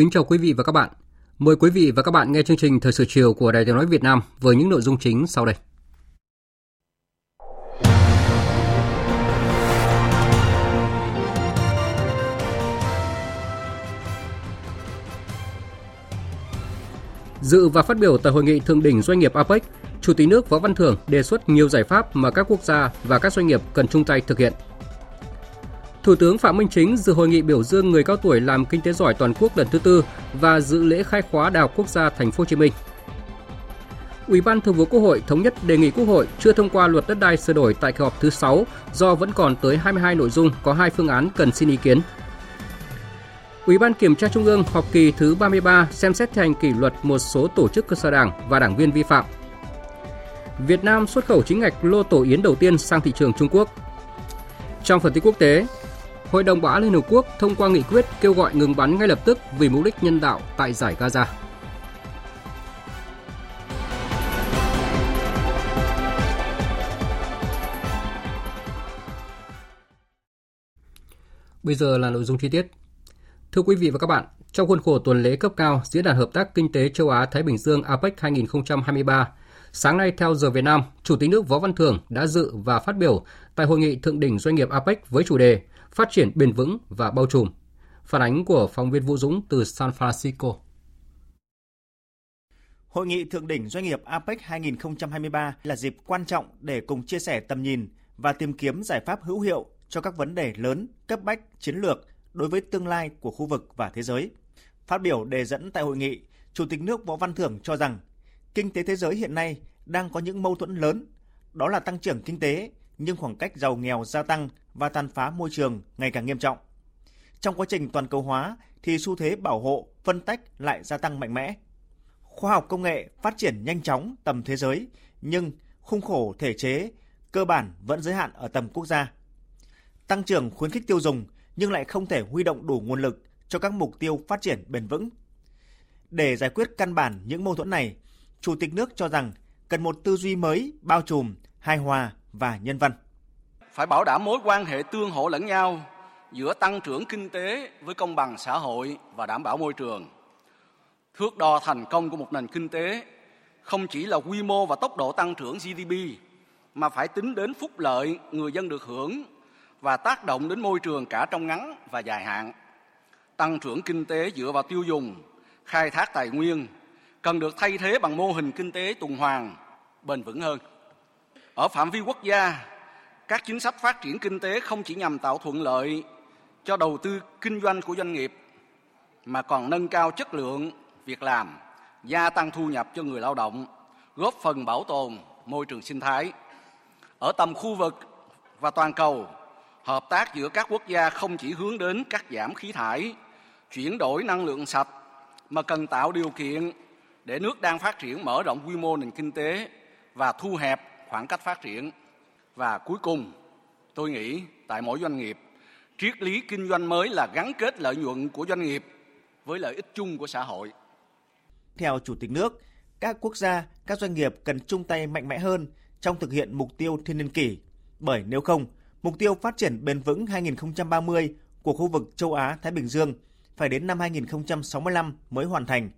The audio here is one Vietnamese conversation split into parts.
Kính chào quý vị và các bạn. Mời quý vị và các bạn nghe chương trình Thời sự chiều của Đài Tiếng nói Việt Nam với những nội dung chính sau đây. Dự và phát biểu tại hội nghị thượng đỉnh doanh nghiệp APEC, Chủ tịch nước Võ Văn Thưởng đề xuất nhiều giải pháp mà các quốc gia và các doanh nghiệp cần chung tay thực hiện Thủ tướng Phạm Minh Chính dự hội nghị biểu dương người cao tuổi làm kinh tế giỏi toàn quốc lần thứ tư và dự lễ khai khóa Đại học Quốc gia Thành phố Hồ Chí Minh. Ủy ban Thường vụ Quốc hội thống nhất đề nghị Quốc hội chưa thông qua luật đất đai sửa đổi tại kỳ họp thứ 6 do vẫn còn tới 22 nội dung có hai phương án cần xin ý kiến. Ủy ban Kiểm tra Trung ương họp kỳ thứ 33 xem xét thi hành kỷ luật một số tổ chức cơ sở đảng và đảng viên vi phạm. Việt Nam xuất khẩu chính ngạch lô tổ yến đầu tiên sang thị trường Trung Quốc. Trong phần tin quốc tế, Hội đồng Bảo an Liên Hợp Quốc thông qua nghị quyết kêu gọi ngừng bắn ngay lập tức vì mục đích nhân đạo tại giải Gaza. Bây giờ là nội dung chi tiết. Thưa quý vị và các bạn, trong khuôn khổ tuần lễ cấp cao Diễn đàn Hợp tác Kinh tế Châu Á-Thái Bình Dương APEC 2023, sáng nay theo giờ Việt Nam, Chủ tịch nước Võ Văn Thưởng đã dự và phát biểu tại Hội nghị Thượng đỉnh Doanh nghiệp APEC với chủ đề phát triển bền vững và bao trùm. Phản ánh của phóng viên Vũ Dũng từ San Francisco. Hội nghị thượng đỉnh doanh nghiệp APEC 2023 là dịp quan trọng để cùng chia sẻ tầm nhìn và tìm kiếm giải pháp hữu hiệu cho các vấn đề lớn, cấp bách, chiến lược đối với tương lai của khu vực và thế giới. Phát biểu đề dẫn tại hội nghị, Chủ tịch nước Võ Văn Thưởng cho rằng kinh tế thế giới hiện nay đang có những mâu thuẫn lớn, đó là tăng trưởng kinh tế nhưng khoảng cách giàu nghèo gia tăng và tàn phá môi trường ngày càng nghiêm trọng. Trong quá trình toàn cầu hóa thì xu thế bảo hộ, phân tách lại gia tăng mạnh mẽ. Khoa học công nghệ phát triển nhanh chóng tầm thế giới, nhưng khung khổ thể chế cơ bản vẫn giới hạn ở tầm quốc gia. Tăng trưởng khuyến khích tiêu dùng nhưng lại không thể huy động đủ nguồn lực cho các mục tiêu phát triển bền vững. Để giải quyết căn bản những mâu thuẫn này, Chủ tịch nước cho rằng cần một tư duy mới, bao trùm, hài hòa và nhân văn. Phải bảo đảm mối quan hệ tương hỗ lẫn nhau giữa tăng trưởng kinh tế với công bằng xã hội và đảm bảo môi trường. Thước đo thành công của một nền kinh tế không chỉ là quy mô và tốc độ tăng trưởng GDP mà phải tính đến phúc lợi người dân được hưởng và tác động đến môi trường cả trong ngắn và dài hạn. Tăng trưởng kinh tế dựa vào tiêu dùng, khai thác tài nguyên cần được thay thế bằng mô hình kinh tế tuần hoàn bền vững hơn. Ở phạm vi quốc gia, các chính sách phát triển kinh tế không chỉ nhằm tạo thuận lợi cho đầu tư kinh doanh của doanh nghiệp mà còn nâng cao chất lượng việc làm, gia tăng thu nhập cho người lao động, góp phần bảo tồn môi trường sinh thái. Ở tầm khu vực và toàn cầu, hợp tác giữa các quốc gia không chỉ hướng đến cắt giảm khí thải, chuyển đổi năng lượng sạch mà cần tạo điều kiện để nước đang phát triển mở rộng quy mô nền kinh tế và thu hẹp khoảng cách phát triển. Và cuối cùng, tôi nghĩ tại mỗi doanh nghiệp, triết lý kinh doanh mới là gắn kết lợi nhuận của doanh nghiệp với lợi ích chung của xã hội. Theo Chủ tịch nước, các quốc gia, các doanh nghiệp cần chung tay mạnh mẽ hơn trong thực hiện mục tiêu thiên niên kỷ. Bởi nếu không, mục tiêu phát triển bền vững 2030 của khu vực châu Á Thái Bình Dương phải đến năm 2065 mới hoàn thành,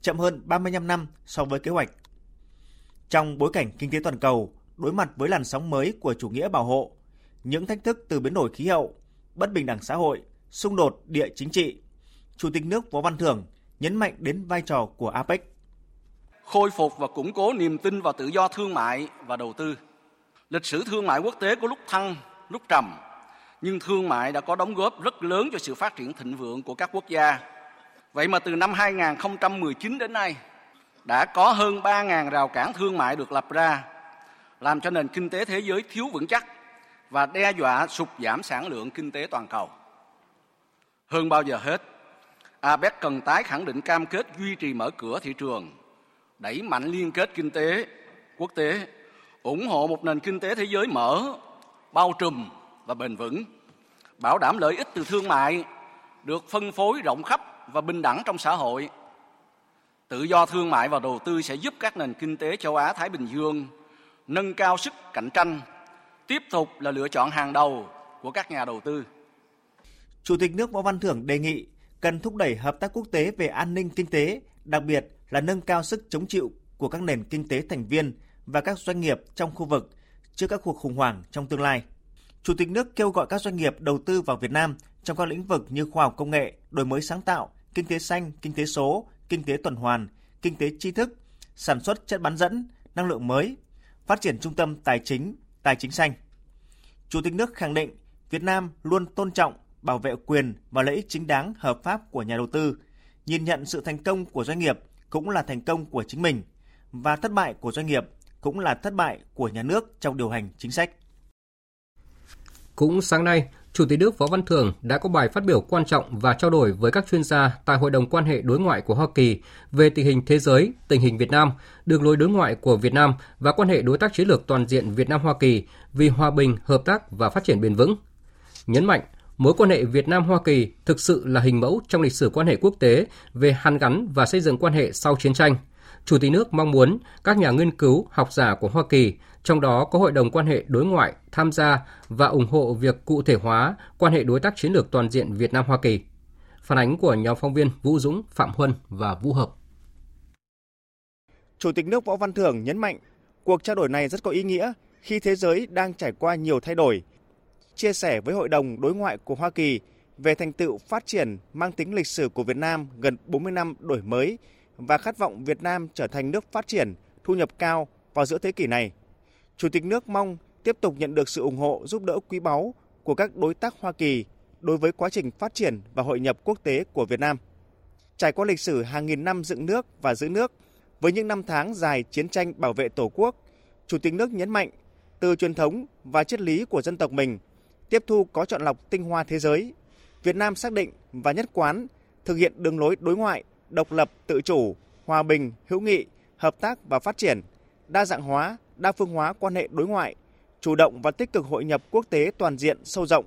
chậm hơn 35 năm so với kế hoạch. Trong bối cảnh kinh tế toàn cầu đối mặt với làn sóng mới của chủ nghĩa bảo hộ, những thách thức từ biến đổi khí hậu, bất bình đẳng xã hội, xung đột địa chính trị, Chủ tịch nước Võ Văn Thưởng nhấn mạnh đến vai trò của APEC. Khôi phục và củng cố niềm tin vào tự do thương mại và đầu tư. Lịch sử thương mại quốc tế có lúc thăng, lúc trầm, nhưng thương mại đã có đóng góp rất lớn cho sự phát triển thịnh vượng của các quốc gia. Vậy mà từ năm 2019 đến nay, đã có hơn 3.000 rào cản thương mại được lập ra, làm cho nền kinh tế thế giới thiếu vững chắc và đe dọa sụt giảm sản lượng kinh tế toàn cầu. Hơn bao giờ hết, APEC cần tái khẳng định cam kết duy trì mở cửa thị trường, đẩy mạnh liên kết kinh tế quốc tế, ủng hộ một nền kinh tế thế giới mở, bao trùm và bền vững, bảo đảm lợi ích từ thương mại được phân phối rộng khắp và bình đẳng trong xã hội. Tự do thương mại và đầu tư sẽ giúp các nền kinh tế châu Á Thái Bình Dương nâng cao sức cạnh tranh, tiếp tục là lựa chọn hàng đầu của các nhà đầu tư. Chủ tịch nước Võ Văn Thưởng đề nghị cần thúc đẩy hợp tác quốc tế về an ninh kinh tế, đặc biệt là nâng cao sức chống chịu của các nền kinh tế thành viên và các doanh nghiệp trong khu vực trước các cuộc khủng hoảng trong tương lai. Chủ tịch nước kêu gọi các doanh nghiệp đầu tư vào Việt Nam trong các lĩnh vực như khoa học công nghệ, đổi mới sáng tạo, kinh tế xanh, kinh tế số, kinh tế tuần hoàn, kinh tế tri thức, sản xuất chất bán dẫn, năng lượng mới, phát triển trung tâm tài chính, tài chính xanh. Chủ tịch nước khẳng định Việt Nam luôn tôn trọng, bảo vệ quyền và lợi ích chính đáng hợp pháp của nhà đầu tư, nhìn nhận sự thành công của doanh nghiệp cũng là thành công của chính mình và thất bại của doanh nghiệp cũng là thất bại của nhà nước trong điều hành chính sách. Cũng sáng nay, Chủ tịch nước Võ Văn Thưởng đã có bài phát biểu quan trọng và trao đổi với các chuyên gia tại Hội đồng quan hệ đối ngoại của Hoa Kỳ về tình hình thế giới, tình hình Việt Nam, đường lối đối ngoại của Việt Nam và quan hệ đối tác chiến lược toàn diện Việt Nam Hoa Kỳ vì hòa bình, hợp tác và phát triển bền vững. Nhấn mạnh, mối quan hệ Việt Nam Hoa Kỳ thực sự là hình mẫu trong lịch sử quan hệ quốc tế về hàn gắn và xây dựng quan hệ sau chiến tranh. Chủ tịch nước mong muốn các nhà nghiên cứu, học giả của Hoa Kỳ trong đó có Hội đồng quan hệ đối ngoại tham gia và ủng hộ việc cụ thể hóa quan hệ đối tác chiến lược toàn diện Việt Nam Hoa Kỳ. Phản ánh của nhóm phóng viên Vũ Dũng, Phạm Huân và Vũ Hợp. Chủ tịch nước Võ Văn Thưởng nhấn mạnh, cuộc trao đổi này rất có ý nghĩa khi thế giới đang trải qua nhiều thay đổi. Chia sẻ với Hội đồng đối ngoại của Hoa Kỳ về thành tựu phát triển mang tính lịch sử của Việt Nam gần 40 năm đổi mới và khát vọng Việt Nam trở thành nước phát triển, thu nhập cao vào giữa thế kỷ này. Chủ tịch nước mong tiếp tục nhận được sự ủng hộ giúp đỡ quý báu của các đối tác Hoa Kỳ đối với quá trình phát triển và hội nhập quốc tế của Việt Nam. Trải qua lịch sử hàng nghìn năm dựng nước và giữ nước, với những năm tháng dài chiến tranh bảo vệ Tổ quốc, Chủ tịch nước nhấn mạnh từ truyền thống và triết lý của dân tộc mình, tiếp thu có chọn lọc tinh hoa thế giới, Việt Nam xác định và nhất quán thực hiện đường lối đối ngoại độc lập, tự chủ, hòa bình, hữu nghị, hợp tác và phát triển, đa dạng hóa, đa phương hóa quan hệ đối ngoại, chủ động và tích cực hội nhập quốc tế toàn diện sâu rộng,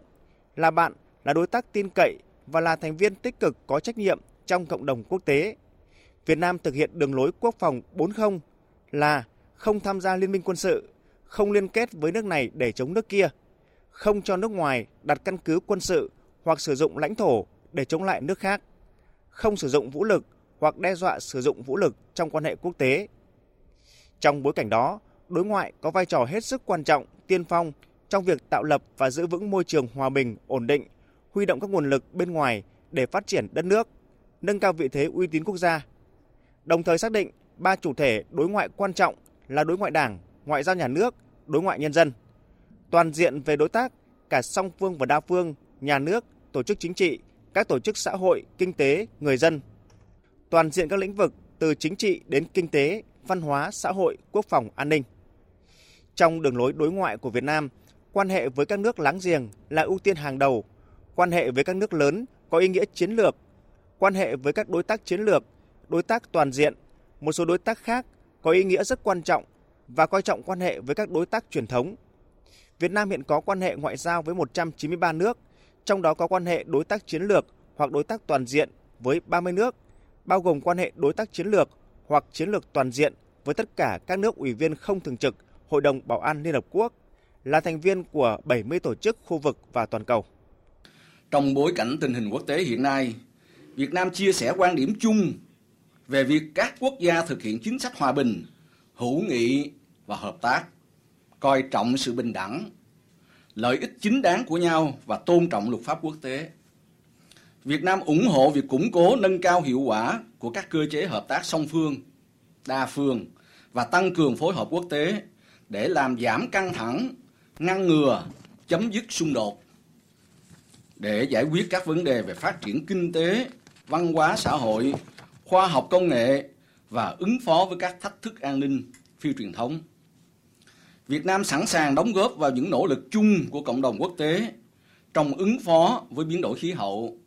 là bạn, là đối tác tin cậy và là thành viên tích cực có trách nhiệm trong cộng đồng quốc tế. Việt Nam thực hiện đường lối quốc phòng 40 là không tham gia liên minh quân sự, không liên kết với nước này để chống nước kia, không cho nước ngoài đặt căn cứ quân sự hoặc sử dụng lãnh thổ để chống lại nước khác, không sử dụng vũ lực hoặc đe dọa sử dụng vũ lực trong quan hệ quốc tế. Trong bối cảnh đó, đối ngoại có vai trò hết sức quan trọng, tiên phong trong việc tạo lập và giữ vững môi trường hòa bình, ổn định, huy động các nguồn lực bên ngoài để phát triển đất nước, nâng cao vị thế uy tín quốc gia. Đồng thời xác định ba chủ thể đối ngoại quan trọng là đối ngoại đảng, ngoại giao nhà nước, đối ngoại nhân dân. Toàn diện về đối tác, cả song phương và đa phương, nhà nước, tổ chức chính trị, các tổ chức xã hội, kinh tế, người dân. Toàn diện các lĩnh vực từ chính trị đến kinh tế, văn hóa, xã hội, quốc phòng, an ninh. Trong đường lối đối ngoại của Việt Nam, quan hệ với các nước láng giềng là ưu tiên hàng đầu, quan hệ với các nước lớn có ý nghĩa chiến lược, quan hệ với các đối tác chiến lược, đối tác toàn diện, một số đối tác khác có ý nghĩa rất quan trọng và coi trọng quan hệ với các đối tác truyền thống. Việt Nam hiện có quan hệ ngoại giao với 193 nước, trong đó có quan hệ đối tác chiến lược hoặc đối tác toàn diện với 30 nước, bao gồm quan hệ đối tác chiến lược hoặc chiến lược toàn diện với tất cả các nước ủy viên không thường trực Hội đồng Bảo an Liên Hợp Quốc, là thành viên của 70 tổ chức khu vực và toàn cầu. Trong bối cảnh tình hình quốc tế hiện nay, Việt Nam chia sẻ quan điểm chung về việc các quốc gia thực hiện chính sách hòa bình, hữu nghị và hợp tác, coi trọng sự bình đẳng, lợi ích chính đáng của nhau và tôn trọng luật pháp quốc tế. Việt Nam ủng hộ việc củng cố nâng cao hiệu quả của các cơ chế hợp tác song phương, đa phương và tăng cường phối hợp quốc tế để làm giảm căng thẳng, ngăn ngừa, chấm dứt xung đột. để giải quyết các vấn đề về phát triển kinh tế, văn hóa xã hội, khoa học công nghệ và ứng phó với các thách thức an ninh phi truyền thống. Việt Nam sẵn sàng đóng góp vào những nỗ lực chung của cộng đồng quốc tế trong ứng phó với biến đổi khí hậu,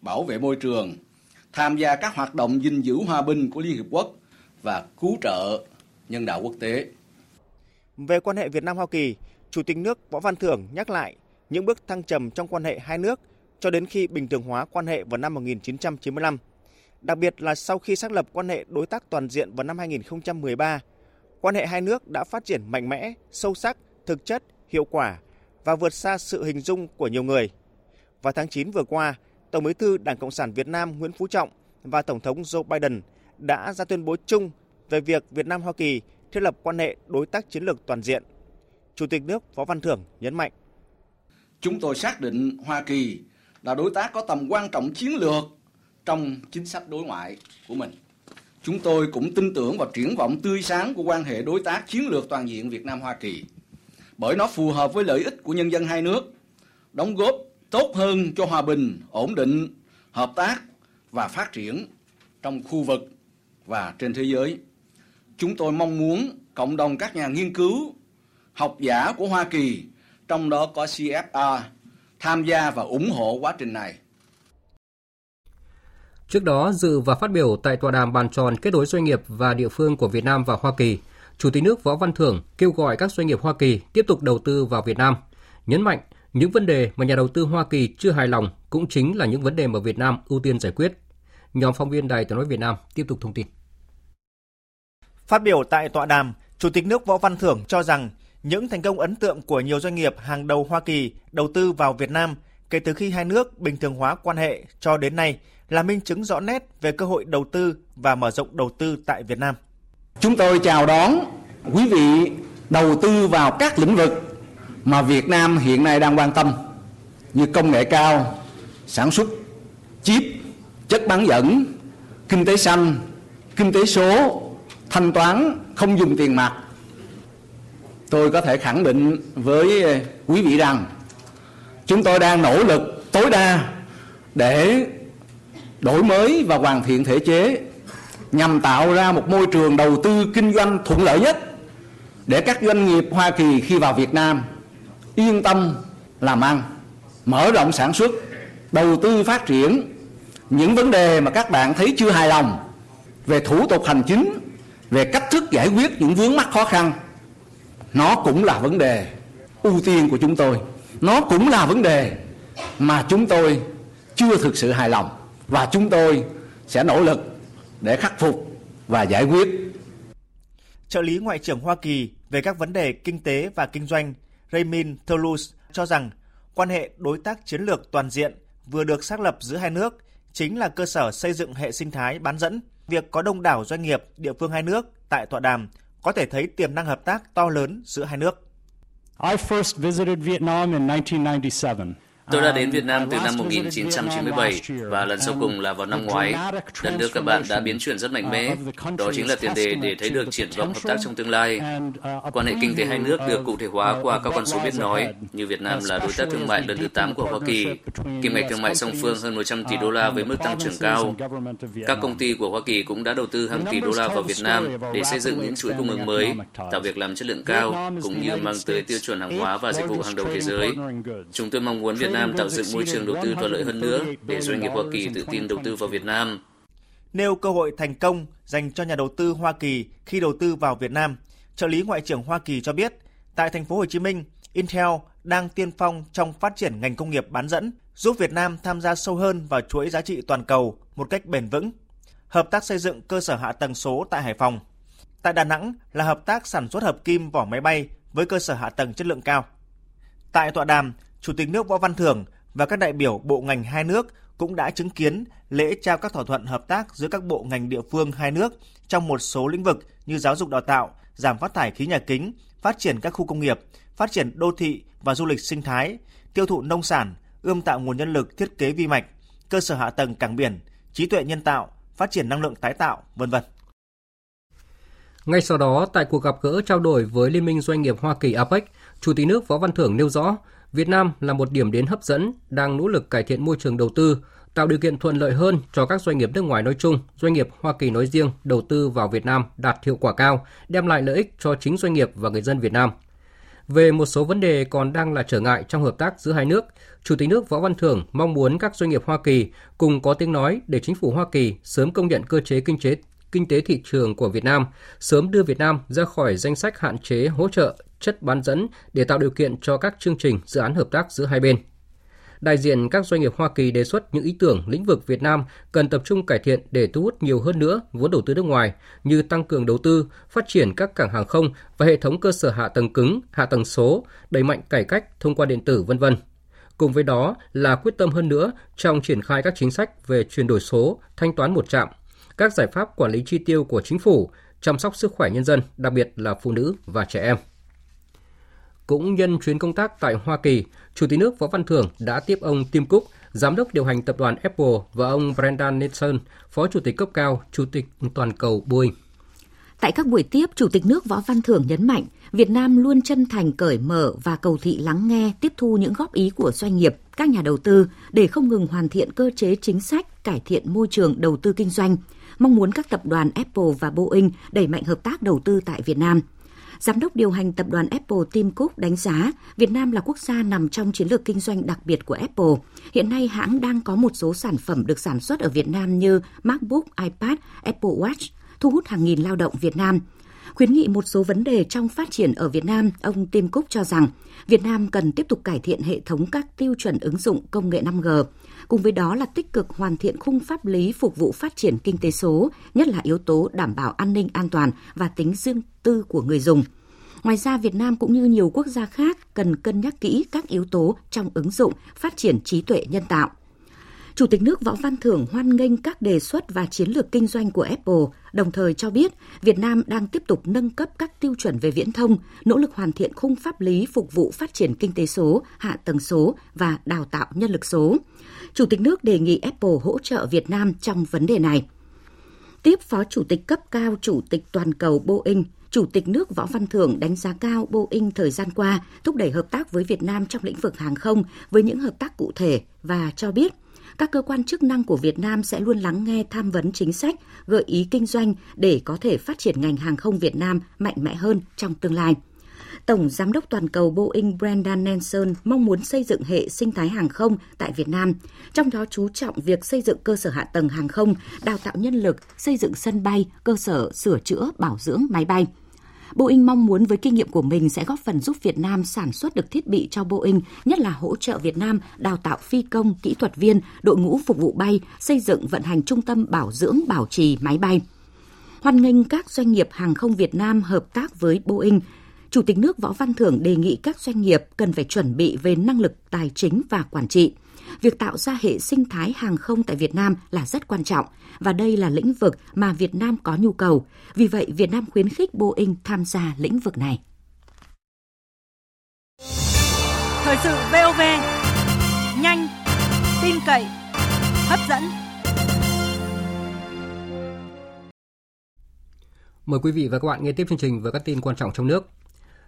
bảo vệ môi trường, tham gia các hoạt động gìn giữ hòa bình của Liên Hiệp Quốc và cứu trợ nhân đạo quốc tế. Về quan hệ Việt Nam Hoa Kỳ, Chủ tịch nước Võ Văn Thưởng nhắc lại những bước thăng trầm trong quan hệ hai nước cho đến khi bình thường hóa quan hệ vào năm 1995. Đặc biệt là sau khi xác lập quan hệ đối tác toàn diện vào năm 2013, quan hệ hai nước đã phát triển mạnh mẽ, sâu sắc, thực chất, hiệu quả và vượt xa sự hình dung của nhiều người. Vào tháng 9 vừa qua, Tổng Bí thư Đảng Cộng sản Việt Nam Nguyễn Phú Trọng và Tổng thống Joe Biden đã ra tuyên bố chung về việc Việt Nam Hoa Kỳ thiết lập quan hệ đối tác chiến lược toàn diện. Chủ tịch nước Võ Văn Thưởng nhấn mạnh: Chúng tôi xác định Hoa Kỳ là đối tác có tầm quan trọng chiến lược trong chính sách đối ngoại của mình. Chúng tôi cũng tin tưởng vào triển vọng tươi sáng của quan hệ đối tác chiến lược toàn diện Việt Nam Hoa Kỳ bởi nó phù hợp với lợi ích của nhân dân hai nước, đóng góp tốt hơn cho hòa bình, ổn định, hợp tác và phát triển trong khu vực và trên thế giới. Chúng tôi mong muốn cộng đồng các nhà nghiên cứu, học giả của Hoa Kỳ, trong đó có CFR, tham gia và ủng hộ quá trình này. Trước đó, dự và phát biểu tại tọa đàm bàn tròn kết nối doanh nghiệp và địa phương của Việt Nam và Hoa Kỳ, Chủ tịch nước Võ Văn Thưởng kêu gọi các doanh nghiệp Hoa Kỳ tiếp tục đầu tư vào Việt Nam, nhấn mạnh những vấn đề mà nhà đầu tư Hoa Kỳ chưa hài lòng cũng chính là những vấn đề mà Việt Nam ưu tiên giải quyết. Nhóm phóng viên Đài Tiếng nói Việt Nam tiếp tục thông tin. Phát biểu tại tọa đàm, Chủ tịch nước Võ Văn Thưởng cho rằng những thành công ấn tượng của nhiều doanh nghiệp hàng đầu Hoa Kỳ đầu tư vào Việt Nam kể từ khi hai nước bình thường hóa quan hệ cho đến nay là minh chứng rõ nét về cơ hội đầu tư và mở rộng đầu tư tại Việt Nam. Chúng tôi chào đón quý vị đầu tư vào các lĩnh vực mà Việt Nam hiện nay đang quan tâm như công nghệ cao, sản xuất chip, chất bán dẫn, kinh tế xanh, kinh tế số, thanh toán không dùng tiền mặt. Tôi có thể khẳng định với quý vị rằng chúng tôi đang nỗ lực tối đa để đổi mới và hoàn thiện thể chế nhằm tạo ra một môi trường đầu tư kinh doanh thuận lợi nhất để các doanh nghiệp Hoa Kỳ khi vào Việt Nam yên tâm làm ăn, mở rộng sản xuất, đầu tư phát triển những vấn đề mà các bạn thấy chưa hài lòng về thủ tục hành chính, về cách thức giải quyết những vướng mắc khó khăn, nó cũng là vấn đề ưu tiên của chúng tôi. Nó cũng là vấn đề mà chúng tôi chưa thực sự hài lòng và chúng tôi sẽ nỗ lực để khắc phục và giải quyết. Trợ lý Ngoại trưởng Hoa Kỳ về các vấn đề kinh tế và kinh doanh Raymond Toulouse cho rằng quan hệ đối tác chiến lược toàn diện vừa được xác lập giữa hai nước chính là cơ sở xây dựng hệ sinh thái bán dẫn. Việc có đông đảo doanh nghiệp địa phương hai nước tại tọa đàm có thể thấy tiềm năng hợp tác to lớn giữa hai nước. I first visited Vietnam in 1997. Tôi đã đến Việt Nam từ năm 1997 và lần sau cùng là vào năm ngoái. Đất nước các bạn đã biến chuyển rất mạnh mẽ. Đó chính là tiền đề để thấy được triển vọng hợp tác trong tương lai. Quan hệ kinh tế hai nước được cụ thể hóa qua các con số biết nói, như Việt Nam là đối tác thương mại lần thứ 8 của Hoa Kỳ. Kim ngạch thương mại song phương hơn 100 tỷ đô la với mức tăng trưởng cao. Các công ty của Hoa Kỳ cũng đã đầu tư hàng tỷ đô la vào Việt Nam để xây dựng những chuỗi cung ứng mới, tạo việc làm chất lượng cao, cũng như mang tới tiêu chuẩn hàng hóa và dịch vụ hàng đầu thế giới. Chúng tôi mong muốn Việt Việt Nam tạo dựng môi trường đầu tư thuận lợi hơn nữa để doanh nghiệp Hoa Kỳ tự tin đầu tư vào Việt Nam. Nêu cơ hội thành công dành cho nhà đầu tư Hoa Kỳ khi đầu tư vào Việt Nam, trợ lý ngoại trưởng Hoa Kỳ cho biết, tại thành phố Hồ Chí Minh, Intel đang tiên phong trong phát triển ngành công nghiệp bán dẫn, giúp Việt Nam tham gia sâu hơn vào chuỗi giá trị toàn cầu một cách bền vững. Hợp tác xây dựng cơ sở hạ tầng số tại Hải Phòng. Tại Đà Nẵng là hợp tác sản xuất hợp kim vỏ máy bay với cơ sở hạ tầng chất lượng cao. Tại tọa đàm, Chủ tịch nước Võ Văn Thưởng và các đại biểu bộ ngành hai nước cũng đã chứng kiến lễ trao các thỏa thuận hợp tác giữa các bộ ngành địa phương hai nước trong một số lĩnh vực như giáo dục đào tạo, giảm phát thải khí nhà kính, phát triển các khu công nghiệp, phát triển đô thị và du lịch sinh thái, tiêu thụ nông sản, ươm tạo nguồn nhân lực thiết kế vi mạch, cơ sở hạ tầng cảng biển, trí tuệ nhân tạo, phát triển năng lượng tái tạo, vân vân. Ngay sau đó, tại cuộc gặp gỡ trao đổi với Liên minh Doanh nghiệp Hoa Kỳ APEC, Chủ tịch nước Võ Văn Thưởng nêu rõ, Việt Nam là một điểm đến hấp dẫn, đang nỗ lực cải thiện môi trường đầu tư, tạo điều kiện thuận lợi hơn cho các doanh nghiệp nước ngoài nói chung, doanh nghiệp Hoa Kỳ nói riêng đầu tư vào Việt Nam đạt hiệu quả cao, đem lại lợi ích cho chính doanh nghiệp và người dân Việt Nam. Về một số vấn đề còn đang là trở ngại trong hợp tác giữa hai nước, Chủ tịch nước Võ Văn Thưởng mong muốn các doanh nghiệp Hoa Kỳ cùng có tiếng nói để chính phủ Hoa Kỳ sớm công nhận cơ chế kinh tế kinh tế thị trường của Việt Nam, sớm đưa Việt Nam ra khỏi danh sách hạn chế hỗ trợ chất bán dẫn để tạo điều kiện cho các chương trình dự án hợp tác giữa hai bên. Đại diện các doanh nghiệp Hoa Kỳ đề xuất những ý tưởng lĩnh vực Việt Nam cần tập trung cải thiện để thu hút nhiều hơn nữa vốn đầu tư nước ngoài như tăng cường đầu tư, phát triển các cảng hàng không và hệ thống cơ sở hạ tầng cứng, hạ tầng số, đẩy mạnh cải cách thông qua điện tử vân vân. Cùng với đó là quyết tâm hơn nữa trong triển khai các chính sách về chuyển đổi số, thanh toán một trạm, các giải pháp quản lý chi tiêu của chính phủ, chăm sóc sức khỏe nhân dân, đặc biệt là phụ nữ và trẻ em. Cũng nhân chuyến công tác tại Hoa Kỳ, Chủ tịch nước Võ Văn Thưởng đã tiếp ông Tim Cook, Giám đốc điều hành tập đoàn Apple và ông Brendan Nelson, Phó Chủ tịch cấp cao, Chủ tịch toàn cầu Boeing. Tại các buổi tiếp, Chủ tịch nước Võ Văn Thưởng nhấn mạnh, Việt Nam luôn chân thành cởi mở và cầu thị lắng nghe, tiếp thu những góp ý của doanh nghiệp, các nhà đầu tư để không ngừng hoàn thiện cơ chế chính sách, cải thiện môi trường đầu tư kinh doanh, mong muốn các tập đoàn Apple và Boeing đẩy mạnh hợp tác đầu tư tại Việt Nam – Giám đốc điều hành tập đoàn Apple Tim Cook đánh giá Việt Nam là quốc gia nằm trong chiến lược kinh doanh đặc biệt của Apple. Hiện nay hãng đang có một số sản phẩm được sản xuất ở Việt Nam như MacBook, iPad, Apple Watch, thu hút hàng nghìn lao động Việt Nam. Khuyến nghị một số vấn đề trong phát triển ở Việt Nam, ông Tim Cook cho rằng Việt Nam cần tiếp tục cải thiện hệ thống các tiêu chuẩn ứng dụng công nghệ 5G, cùng với đó là tích cực hoàn thiện khung pháp lý phục vụ phát triển kinh tế số, nhất là yếu tố đảm bảo an ninh an toàn và tính riêng tư của người dùng. Ngoài ra, Việt Nam cũng như nhiều quốc gia khác cần cân nhắc kỹ các yếu tố trong ứng dụng phát triển trí tuệ nhân tạo. Chủ tịch nước Võ Văn Thưởng hoan nghênh các đề xuất và chiến lược kinh doanh của Apple, đồng thời cho biết Việt Nam đang tiếp tục nâng cấp các tiêu chuẩn về viễn thông, nỗ lực hoàn thiện khung pháp lý phục vụ phát triển kinh tế số, hạ tầng số và đào tạo nhân lực số. Chủ tịch nước đề nghị Apple hỗ trợ Việt Nam trong vấn đề này. Tiếp Phó Chủ tịch cấp cao Chủ tịch toàn cầu Boeing, Chủ tịch nước Võ Văn Thưởng đánh giá cao Boeing thời gian qua thúc đẩy hợp tác với Việt Nam trong lĩnh vực hàng không với những hợp tác cụ thể và cho biết các cơ quan chức năng của Việt Nam sẽ luôn lắng nghe tham vấn chính sách, gợi ý kinh doanh để có thể phát triển ngành hàng không Việt Nam mạnh mẽ hơn trong tương lai. Tổng Giám đốc Toàn cầu Boeing Brendan Nelson mong muốn xây dựng hệ sinh thái hàng không tại Việt Nam, trong đó chú trọng việc xây dựng cơ sở hạ tầng hàng không, đào tạo nhân lực, xây dựng sân bay, cơ sở sửa chữa, bảo dưỡng máy bay. Boeing mong muốn với kinh nghiệm của mình sẽ góp phần giúp Việt Nam sản xuất được thiết bị cho Boeing, nhất là hỗ trợ Việt Nam đào tạo phi công, kỹ thuật viên, đội ngũ phục vụ bay, xây dựng vận hành trung tâm bảo dưỡng bảo trì máy bay. Hoan nghênh các doanh nghiệp hàng không Việt Nam hợp tác với Boeing Chủ tịch nước Võ Văn Thưởng đề nghị các doanh nghiệp cần phải chuẩn bị về năng lực tài chính và quản trị. Việc tạo ra hệ sinh thái hàng không tại Việt Nam là rất quan trọng và đây là lĩnh vực mà Việt Nam có nhu cầu. Vì vậy, Việt Nam khuyến khích Boeing tham gia lĩnh vực này. Thời sự VOV, nhanh, tin cậy, hấp dẫn. Mời quý vị và các bạn nghe tiếp chương trình với các tin quan trọng trong nước.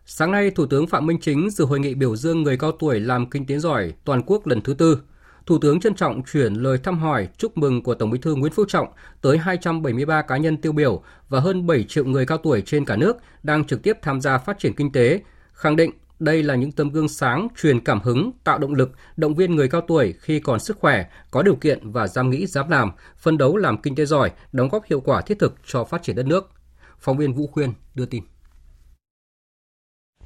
Sáng nay, Thủ tướng Phạm Minh Chính dự hội nghị biểu dương người cao tuổi làm kinh tế giỏi toàn quốc lần thứ tư. Thủ tướng trân trọng chuyển lời thăm hỏi, chúc mừng của Tổng Bí thư Nguyễn Phú Trọng tới 273 cá nhân tiêu biểu và hơn 7 triệu người cao tuổi trên cả nước đang trực tiếp tham gia phát triển kinh tế, khẳng định đây là những tấm gương sáng, truyền cảm hứng, tạo động lực, động viên người cao tuổi khi còn sức khỏe, có điều kiện và dám nghĩ, dám làm, phân đấu làm kinh tế giỏi, đóng góp hiệu quả thiết thực cho phát triển đất nước. Phóng viên Vũ Khuyên đưa tin.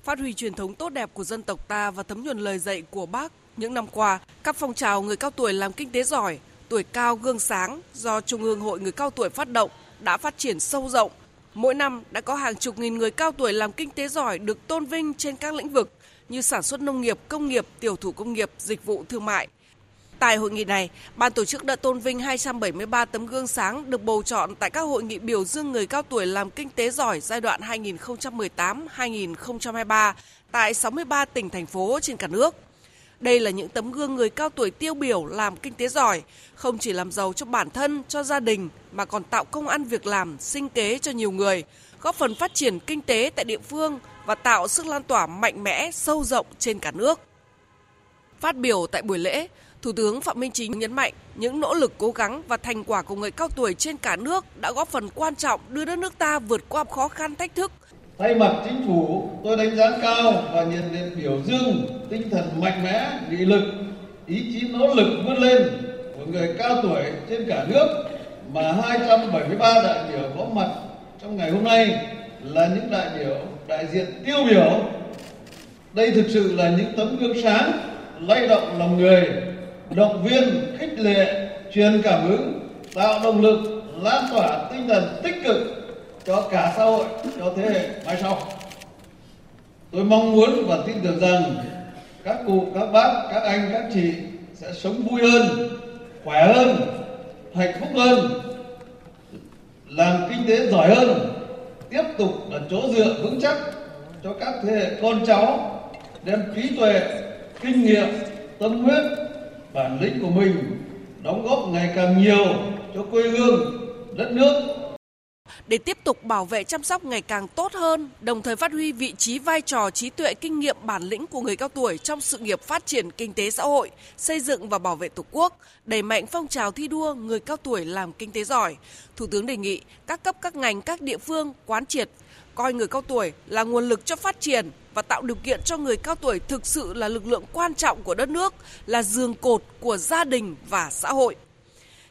Phát huy truyền thống tốt đẹp của dân tộc ta và thấm nhuần lời dạy của Bác, những năm qua, các phong trào người cao tuổi làm kinh tế giỏi, tuổi cao gương sáng do Trung ương Hội Người Cao Tuổi phát động đã phát triển sâu rộng. Mỗi năm đã có hàng chục nghìn người cao tuổi làm kinh tế giỏi được tôn vinh trên các lĩnh vực như sản xuất nông nghiệp, công nghiệp, tiểu thủ công nghiệp, dịch vụ thương mại. Tại hội nghị này, ban tổ chức đã tôn vinh 273 tấm gương sáng được bầu chọn tại các hội nghị biểu dương người cao tuổi làm kinh tế giỏi giai đoạn 2018-2023 tại 63 tỉnh thành phố trên cả nước. Đây là những tấm gương người cao tuổi tiêu biểu làm kinh tế giỏi, không chỉ làm giàu cho bản thân, cho gia đình mà còn tạo công ăn việc làm, sinh kế cho nhiều người, góp phần phát triển kinh tế tại địa phương và tạo sức lan tỏa mạnh mẽ, sâu rộng trên cả nước. Phát biểu tại buổi lễ, Thủ tướng Phạm Minh Chính nhấn mạnh những nỗ lực cố gắng và thành quả của người cao tuổi trên cả nước đã góp phần quan trọng đưa đất nước ta vượt qua khó khăn thách thức. Thay mặt chính phủ, tôi đánh giá cao và nhiệt liệt biểu dương tinh thần mạnh mẽ, nghị lực, ý chí nỗ lực vươn lên của người cao tuổi trên cả nước mà 273 đại biểu có mặt trong ngày hôm nay là những đại biểu đại diện tiêu biểu. Đây thực sự là những tấm gương sáng, lay động lòng người, động viên, khích lệ, truyền cảm hứng, tạo động lực, lan tỏa tinh thần tích cực cho cả xã hội, cho thế hệ mai sau. Tôi mong muốn và tin tưởng rằng các cụ, các bác, các anh, các chị sẽ sống vui hơn, khỏe hơn, hạnh phúc hơn, làm kinh tế giỏi hơn, tiếp tục là chỗ dựa vững chắc cho các thế hệ con cháu đem trí tuệ, kinh nghiệm, tâm huyết, bản lĩnh của mình đóng góp ngày càng nhiều cho quê hương, đất nước để tiếp tục bảo vệ chăm sóc ngày càng tốt hơn, đồng thời phát huy vị trí vai trò trí tuệ kinh nghiệm bản lĩnh của người cao tuổi trong sự nghiệp phát triển kinh tế xã hội, xây dựng và bảo vệ Tổ quốc, đẩy mạnh phong trào thi đua người cao tuổi làm kinh tế giỏi. Thủ tướng đề nghị các cấp các ngành các địa phương quán triệt coi người cao tuổi là nguồn lực cho phát triển và tạo điều kiện cho người cao tuổi thực sự là lực lượng quan trọng của đất nước, là giường cột của gia đình và xã hội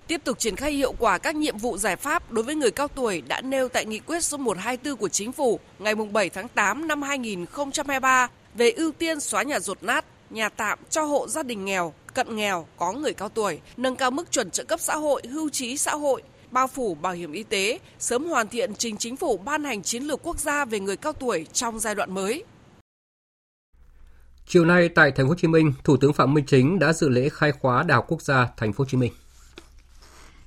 tiếp tục triển khai hiệu quả các nhiệm vụ giải pháp đối với người cao tuổi đã nêu tại nghị quyết số 124 của Chính phủ ngày 7 tháng 8 năm 2023 về ưu tiên xóa nhà rột nát, nhà tạm cho hộ gia đình nghèo, cận nghèo có người cao tuổi, nâng cao mức chuẩn trợ cấp xã hội, hưu trí xã hội, bao phủ bảo hiểm y tế, sớm hoàn thiện trình chính phủ ban hành chiến lược quốc gia về người cao tuổi trong giai đoạn mới. Chiều nay tại Thành phố Hồ Chí Minh, Thủ tướng Phạm Minh Chính đã dự lễ khai khóa Đại học Quốc gia Thành phố Hồ Chí Minh.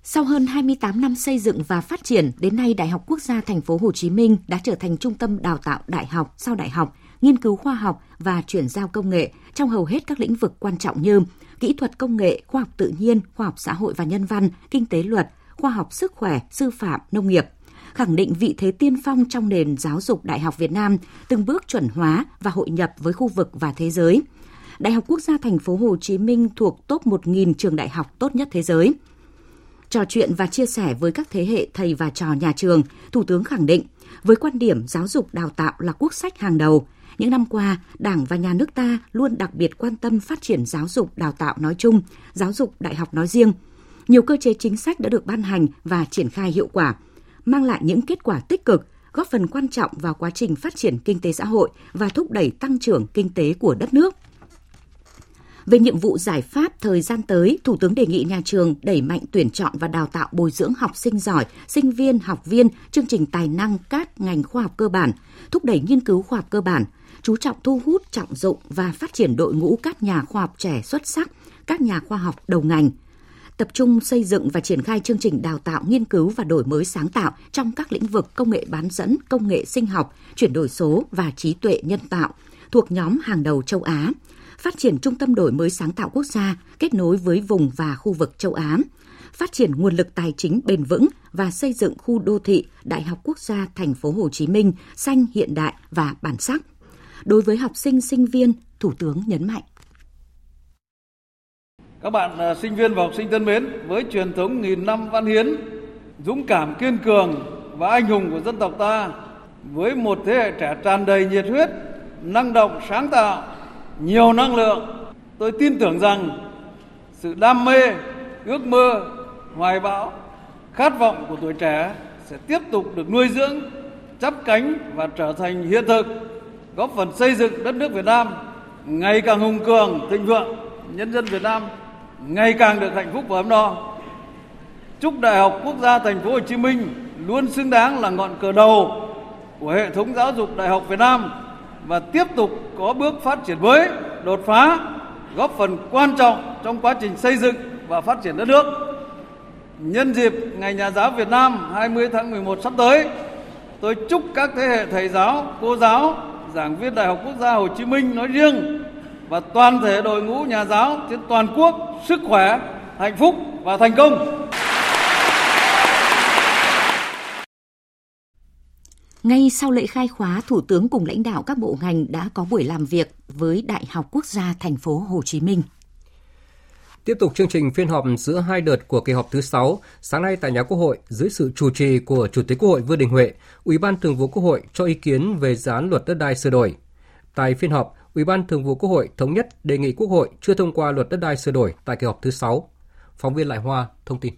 Sau hơn 28 năm xây dựng và phát triển, đến nay Đại học Quốc gia Thành phố Hồ Chí Minh đã trở thành trung tâm đào tạo đại học, sau đại học, nghiên cứu khoa học và chuyển giao công nghệ trong hầu hết các lĩnh vực quan trọng như kỹ thuật công nghệ, khoa học tự nhiên, khoa học xã hội và nhân văn, kinh tế luật, khoa học sức khỏe, sư phạm, nông nghiệp khẳng định vị thế tiên phong trong nền giáo dục đại học Việt Nam, từng bước chuẩn hóa và hội nhập với khu vực và thế giới. Đại học Quốc gia Thành phố Hồ Chí Minh thuộc top 1.000 trường đại học tốt nhất thế giới – Trò chuyện và chia sẻ với các thế hệ thầy và trò nhà trường, Thủ tướng khẳng định, với quan điểm giáo dục đào tạo là quốc sách hàng đầu, những năm qua, Đảng và nhà nước ta luôn đặc biệt quan tâm phát triển giáo dục đào tạo nói chung, giáo dục đại học nói riêng. Nhiều cơ chế chính sách đã được ban hành và triển khai hiệu quả, mang lại những kết quả tích cực, góp phần quan trọng vào quá trình phát triển kinh tế xã hội và thúc đẩy tăng trưởng kinh tế của đất nước. Về nhiệm vụ giải pháp thời gian tới, Thủ tướng đề nghị nhà trường đẩy mạnh tuyển chọn và đào tạo bồi dưỡng học sinh giỏi, sinh viên, học viên, chương trình tài năng các ngành khoa học cơ bản, thúc đẩy nghiên cứu khoa học cơ bản, chú trọng thu hút, trọng dụng và phát triển đội ngũ các nhà khoa học trẻ xuất sắc, các nhà khoa học đầu ngành, tập trung xây dựng và triển khai chương trình đào tạo nghiên cứu và đổi mới sáng tạo trong các lĩnh vực công nghệ bán dẫn, công nghệ sinh học, chuyển đổi số và trí tuệ nhân tạo thuộc nhóm hàng đầu châu Á, phát triển trung tâm đổi mới sáng tạo quốc gia kết nối với vùng và khu vực châu Á, phát triển nguồn lực tài chính bền vững và xây dựng khu đô thị Đại học Quốc gia Thành phố Hồ Chí Minh xanh hiện đại và bản sắc. Đối với học sinh sinh viên, Thủ tướng nhấn mạnh. Các bạn à, sinh viên và học sinh thân mến, với truyền thống nghìn năm văn hiến, dũng cảm kiên cường và anh hùng của dân tộc ta, với một thế hệ trẻ tràn đầy nhiệt huyết, năng động, sáng tạo, nhiều năng lượng tôi tin tưởng rằng sự đam mê ước mơ hoài bão khát vọng của tuổi trẻ sẽ tiếp tục được nuôi dưỡng chắp cánh và trở thành hiện thực góp phần xây dựng đất nước Việt Nam ngày càng hùng cường thịnh vượng nhân dân Việt Nam ngày càng được hạnh phúc và ấm no chúc Đại học Quốc gia Thành phố Hồ Chí Minh luôn xứng đáng là ngọn cờ đầu của hệ thống giáo dục đại học Việt Nam và tiếp tục có bước phát triển mới, đột phá, góp phần quan trọng trong quá trình xây dựng và phát triển đất nước. Nhân dịp Ngày Nhà giáo Việt Nam 20 tháng 11 sắp tới, tôi chúc các thế hệ thầy giáo, cô giáo, giảng viên Đại học Quốc gia Hồ Chí Minh nói riêng và toàn thể đội ngũ nhà giáo trên toàn quốc sức khỏe, hạnh phúc và thành công. Ngay sau lễ khai khóa, Thủ tướng cùng lãnh đạo các bộ ngành đã có buổi làm việc với Đại học Quốc gia thành phố Hồ Chí Minh. Tiếp tục chương trình phiên họp giữa hai đợt của kỳ họp thứ 6, sáng nay tại nhà Quốc hội, dưới sự chủ trì của Chủ tịch Quốc hội Vương Đình Huệ, Ủy ban Thường vụ Quốc hội cho ý kiến về dự án luật đất đai sửa đổi. Tại phiên họp, Ủy ban Thường vụ Quốc hội thống nhất đề nghị Quốc hội chưa thông qua luật đất đai sửa đổi tại kỳ họp thứ 6. Phóng viên Lại Hoa thông tin.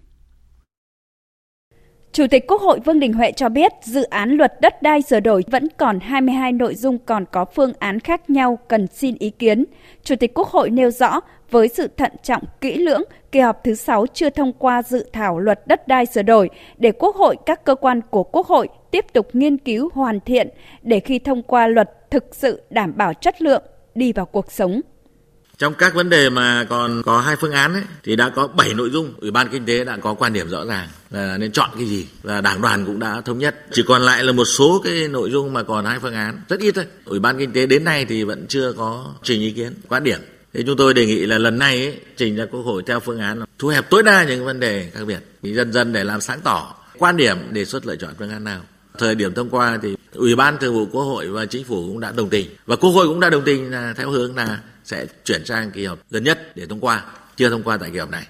Chủ tịch Quốc hội Vương Đình Huệ cho biết dự án luật đất đai sửa đổi vẫn còn 22 nội dung còn có phương án khác nhau cần xin ý kiến. Chủ tịch Quốc hội nêu rõ với sự thận trọng kỹ lưỡng, kỳ họp thứ 6 chưa thông qua dự thảo luật đất đai sửa đổi để Quốc hội các cơ quan của Quốc hội tiếp tục nghiên cứu hoàn thiện để khi thông qua luật thực sự đảm bảo chất lượng đi vào cuộc sống. Trong các vấn đề mà còn có hai phương án ấy, thì đã có 7 nội dung, Ủy ban Kinh tế đã có quan điểm rõ ràng là nên chọn cái gì và Đảng đoàn cũng đã thống nhất. Chỉ còn lại là một số cái nội dung mà còn hai phương án, rất ít thôi. Ủy ban Kinh tế đến nay thì vẫn chưa có trình ý kiến, quan điểm. Thì chúng tôi đề nghị là lần này ấy, trình ra Quốc hội theo phương án thu hẹp tối đa những vấn đề khác biệt, thì dần dần để làm sáng tỏ quan điểm đề xuất lựa chọn phương án nào. Thời điểm thông qua thì Ủy ban Thường vụ Quốc hội và Chính phủ cũng đã đồng tình và Quốc hội cũng đã đồng tình là theo hướng là sẽ chuyển sang kỳ họp gần nhất để thông qua, chưa thông qua tại kỳ họp này.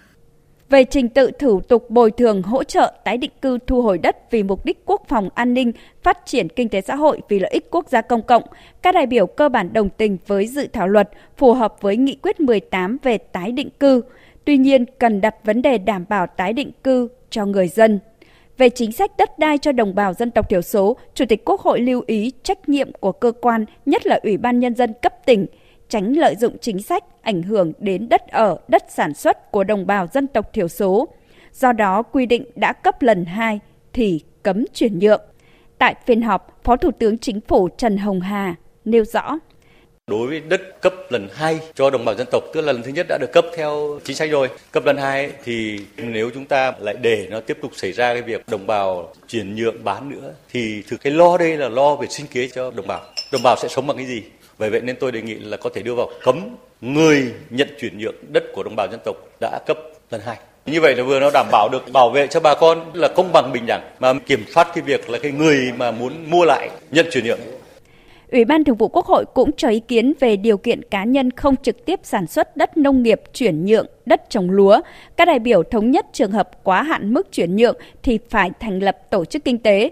Về trình tự thủ tục bồi thường hỗ trợ tái định cư thu hồi đất vì mục đích quốc phòng an ninh, phát triển kinh tế xã hội vì lợi ích quốc gia công cộng, các đại biểu cơ bản đồng tình với dự thảo luật phù hợp với nghị quyết 18 về tái định cư. Tuy nhiên, cần đặt vấn đề đảm bảo tái định cư cho người dân. Về chính sách đất đai cho đồng bào dân tộc thiểu số, Chủ tịch Quốc hội lưu ý trách nhiệm của cơ quan, nhất là Ủy ban Nhân dân cấp tỉnh, tránh lợi dụng chính sách ảnh hưởng đến đất ở, đất sản xuất của đồng bào dân tộc thiểu số. Do đó, quy định đã cấp lần 2 thì cấm chuyển nhượng. Tại phiên họp, Phó Thủ tướng Chính phủ Trần Hồng Hà nêu rõ. Đối với đất cấp lần 2 cho đồng bào dân tộc, tức là lần thứ nhất đã được cấp theo chính sách rồi. Cấp lần 2 thì nếu chúng ta lại để nó tiếp tục xảy ra cái việc đồng bào chuyển nhượng bán nữa thì thực cái lo đây là lo về sinh kế cho đồng bào. Đồng bào sẽ sống bằng cái gì? Bởi vậy nên tôi đề nghị là có thể đưa vào cấm người nhận chuyển nhượng đất của đồng bào dân tộc đã cấp lần hai. Như vậy là vừa nó đảm bảo được bảo vệ cho bà con là công bằng bình đẳng mà kiểm soát cái việc là cái người mà muốn mua lại nhận chuyển nhượng Ủy ban Thường vụ Quốc hội cũng cho ý kiến về điều kiện cá nhân không trực tiếp sản xuất đất nông nghiệp chuyển nhượng đất trồng lúa. Các đại biểu thống nhất trường hợp quá hạn mức chuyển nhượng thì phải thành lập tổ chức kinh tế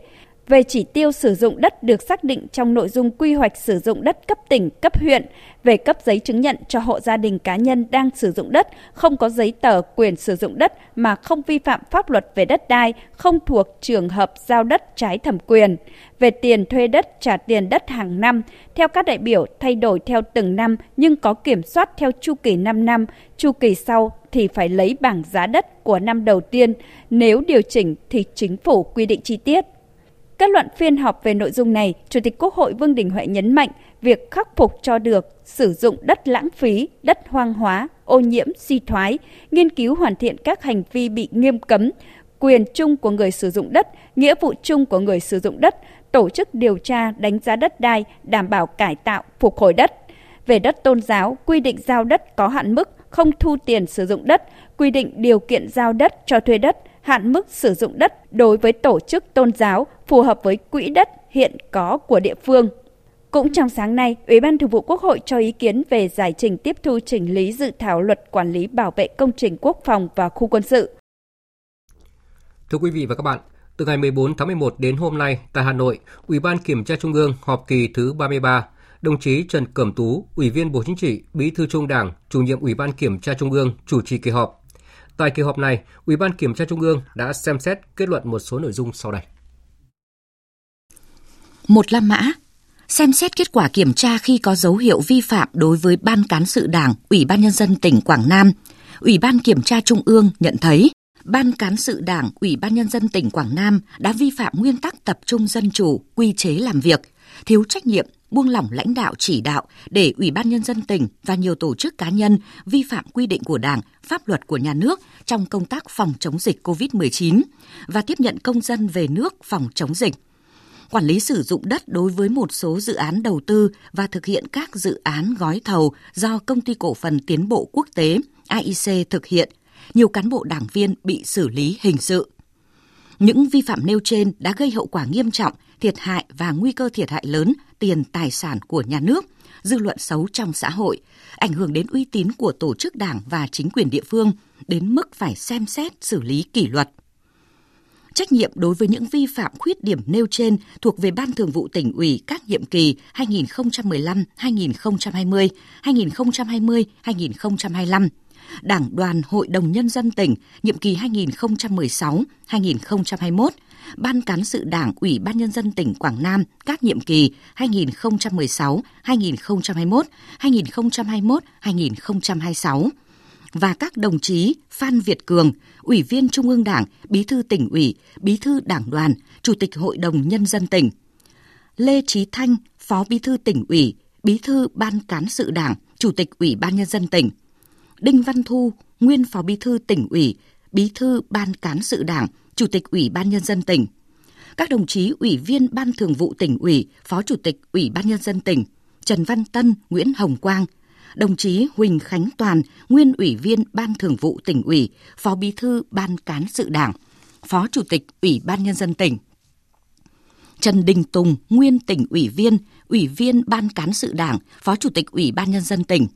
về chỉ tiêu sử dụng đất được xác định trong nội dung quy hoạch sử dụng đất cấp tỉnh, cấp huyện, về cấp giấy chứng nhận cho hộ gia đình cá nhân đang sử dụng đất, không có giấy tờ quyền sử dụng đất mà không vi phạm pháp luật về đất đai, không thuộc trường hợp giao đất trái thẩm quyền. Về tiền thuê đất, trả tiền đất hàng năm, theo các đại biểu thay đổi theo từng năm nhưng có kiểm soát theo chu kỳ 5 năm, chu kỳ sau thì phải lấy bảng giá đất của năm đầu tiên, nếu điều chỉnh thì chính phủ quy định chi tiết. Kết luận phiên họp về nội dung này, Chủ tịch Quốc hội Vương Đình Huệ nhấn mạnh việc khắc phục cho được sử dụng đất lãng phí, đất hoang hóa, ô nhiễm, suy thoái, nghiên cứu hoàn thiện các hành vi bị nghiêm cấm, quyền chung của người sử dụng đất, nghĩa vụ chung của người sử dụng đất, tổ chức điều tra đánh giá đất đai, đảm bảo cải tạo, phục hồi đất. Về đất tôn giáo, quy định giao đất có hạn mức, không thu tiền sử dụng đất, quy định điều kiện giao đất cho thuê đất, hạn mức sử dụng đất đối với tổ chức tôn giáo phù hợp với quỹ đất hiện có của địa phương. Cũng trong sáng nay, Ủy ban Thường vụ Quốc hội cho ý kiến về giải trình tiếp thu chỉnh lý dự thảo luật quản lý bảo vệ công trình quốc phòng và khu quân sự. Thưa quý vị và các bạn, từ ngày 14 tháng 11 đến hôm nay tại Hà Nội, Ủy ban Kiểm tra Trung ương họp kỳ thứ 33, đồng chí Trần Cẩm Tú, Ủy viên Bộ Chính trị, Bí thư Trung Đảng, chủ nhiệm Ủy ban Kiểm tra Trung ương chủ trì kỳ họp. Tại kỳ họp này, Ủy ban Kiểm tra Trung ương đã xem xét kết luận một số nội dung sau đây. Một La Mã xem xét kết quả kiểm tra khi có dấu hiệu vi phạm đối với Ban Cán sự Đảng, Ủy ban Nhân dân tỉnh Quảng Nam. Ủy ban Kiểm tra Trung ương nhận thấy Ban Cán sự Đảng, Ủy ban Nhân dân tỉnh Quảng Nam đã vi phạm nguyên tắc tập trung dân chủ, quy chế làm việc, thiếu trách nhiệm, buông lỏng lãnh đạo chỉ đạo để Ủy ban Nhân dân tỉnh và nhiều tổ chức cá nhân vi phạm quy định của Đảng, pháp luật của nhà nước trong công tác phòng chống dịch COVID-19 và tiếp nhận công dân về nước phòng chống dịch quản lý sử dụng đất đối với một số dự án đầu tư và thực hiện các dự án gói thầu do Công ty Cổ phần Tiến bộ Quốc tế AIC thực hiện, nhiều cán bộ đảng viên bị xử lý hình sự. Những vi phạm nêu trên đã gây hậu quả nghiêm trọng, thiệt hại và nguy cơ thiệt hại lớn tiền tài sản của nhà nước, dư luận xấu trong xã hội, ảnh hưởng đến uy tín của tổ chức đảng và chính quyền địa phương, đến mức phải xem xét xử lý kỷ luật. Trách nhiệm đối với những vi phạm khuyết điểm nêu trên thuộc về Ban Thường vụ tỉnh ủy các nhiệm kỳ 2015-2020, 2020-2025, Đảng đoàn Hội đồng Nhân dân tỉnh nhiệm kỳ 2016-2021, Ban Cán sự Đảng Ủy ban Nhân dân tỉnh Quảng Nam các nhiệm kỳ 2016-2021, 2021-2026 và các đồng chí Phan Việt Cường, Ủy viên Trung ương Đảng, Bí thư tỉnh ủy, Bí thư Đảng đoàn, Chủ tịch Hội đồng Nhân dân tỉnh. Lê Trí Thanh, Phó Bí thư tỉnh ủy, Bí thư Ban Cán sự Đảng, Chủ tịch Ủy ban Nhân dân tỉnh. Đinh Văn Thu, nguyên Phó Bí thư tỉnh ủy, Bí thư Ban Cán sự Đảng, Chủ tịch Ủy ban Nhân dân tỉnh. Các đồng chí Ủy viên Ban Thường vụ tỉnh ủy, Phó Chủ tịch Ủy ban Nhân dân tỉnh, Trần Văn Tân, Nguyễn Hồng Quang, đồng chí Huỳnh Khánh Toàn, nguyên Ủy viên Ban Thường vụ tỉnh ủy, Phó Bí thư Ban Cán sự Đảng, Phó Chủ tịch Ủy ban Nhân dân tỉnh. Trần Đình Tùng, nguyên tỉnh ủy viên, Ủy viên Ban Cán sự Đảng, Phó Chủ tịch Ủy ban Nhân dân tỉnh.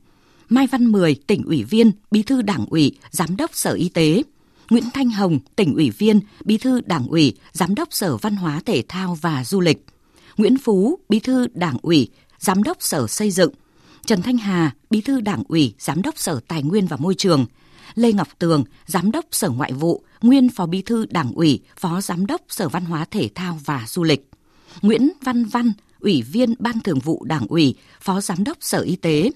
Mai Văn Mười, tỉnh ủy viên, Bí thư Đảng ủy, Giám đốc Sở Y tế. Nguyễn Thanh Hồng, tỉnh ủy viên, Bí thư Đảng ủy, Giám đốc Sở Văn hóa Thể thao và Du lịch. Nguyễn Phú, Bí thư Đảng ủy, Giám đốc Sở Xây dựng. Trần Thanh Hà, Bí thư Đảng ủy, Giám đốc Sở Tài nguyên và Môi trường. Lê Ngọc Tường, Giám đốc Sở Ngoại vụ, nguyên Phó Bí thư Đảng ủy, Phó Giám đốc Sở Văn hóa Thể thao và Du lịch. Nguyễn Văn Văn, Ủy viên Ban Thường vụ Đảng ủy, Phó Giám đốc Sở Y tế.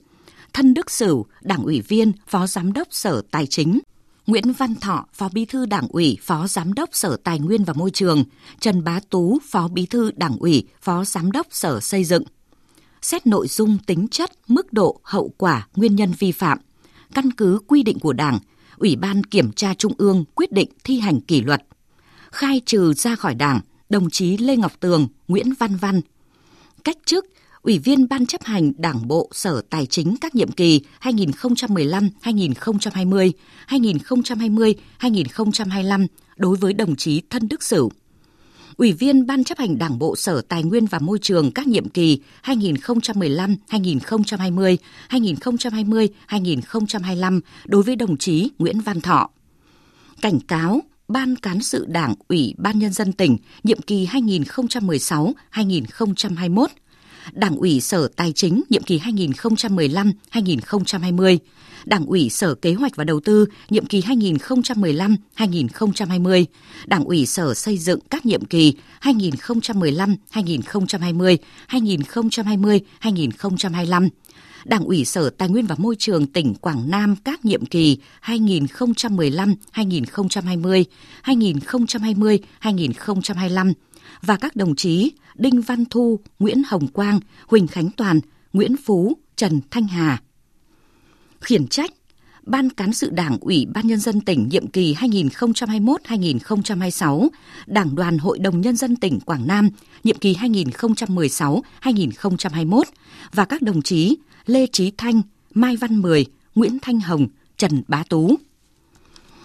Thân Đức Sửu, Đảng ủy viên, Phó Giám đốc Sở Tài chính. Nguyễn Văn Thọ, Phó Bí thư Đảng ủy, Phó Giám đốc Sở Tài nguyên và Môi trường, Trần Bá Tú, Phó Bí thư Đảng ủy, Phó Giám đốc Sở Xây dựng. Xét nội dung tính chất, mức độ, hậu quả, nguyên nhân vi phạm. Căn cứ quy định của Đảng, Ủy ban Kiểm tra Trung ương quyết định thi hành kỷ luật. Khai trừ ra khỏi Đảng đồng chí Lê Ngọc Tường, Nguyễn Văn Văn. Cách chức Ủy viên Ban chấp hành Đảng Bộ Sở Tài chính các nhiệm kỳ 2015-2020, 2020-2025 đối với đồng chí Thân Đức Sửu. Ủy viên Ban chấp hành Đảng Bộ Sở Tài nguyên và Môi trường các nhiệm kỳ 2015-2020, 2020-2025 đối với đồng chí Nguyễn Văn Thọ. Cảnh cáo Ban Cán sự Đảng Ủy ban Nhân dân tỉnh nhiệm kỳ 2016-2021, Đảng ủy Sở Tài chính nhiệm kỳ 2015-2020, Đảng ủy Sở Kế hoạch và Đầu tư nhiệm kỳ 2015-2020, Đảng ủy Sở Xây dựng các nhiệm kỳ 2015-2020, 2020-2025, Đảng ủy Sở Tài nguyên và Môi trường tỉnh Quảng Nam các nhiệm kỳ 2015-2020, 2020-2025 và các đồng chí Đinh Văn Thu, Nguyễn Hồng Quang, Huỳnh Khánh Toàn, Nguyễn Phú, Trần Thanh Hà. Khiển trách Ban Cán sự Đảng Ủy ban Nhân dân tỉnh nhiệm kỳ 2021-2026, Đảng đoàn Hội đồng Nhân dân tỉnh Quảng Nam nhiệm kỳ 2016-2021 và các đồng chí Lê Trí Thanh, Mai Văn Mười, Nguyễn Thanh Hồng, Trần Bá Tú.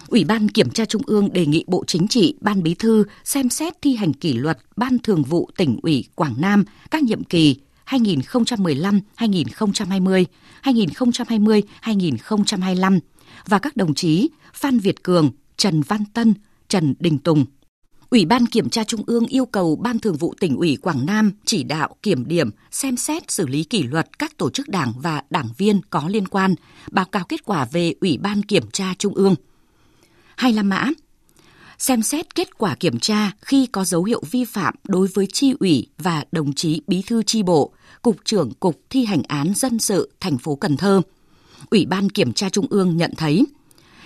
Ủy ban Kiểm tra Trung ương đề nghị Bộ Chính trị, Ban Bí thư xem xét thi hành kỷ luật Ban Thường vụ tỉnh ủy Quảng Nam các nhiệm kỳ 2015-2020, 2020-2025 và các đồng chí Phan Việt Cường, Trần Văn Tân, Trần Đình Tùng. Ủy ban Kiểm tra Trung ương yêu cầu Ban Thường vụ tỉnh ủy Quảng Nam chỉ đạo kiểm điểm, xem xét xử lý kỷ luật các tổ chức đảng và đảng viên có liên quan, báo cáo kết quả về Ủy ban Kiểm tra Trung ương hay La Mã xem xét kết quả kiểm tra khi có dấu hiệu vi phạm đối với chi ủy và đồng chí bí thư chi bộ, cục trưởng cục thi hành án dân sự thành phố Cần Thơ. Ủy ban Kiểm tra Trung ương nhận thấy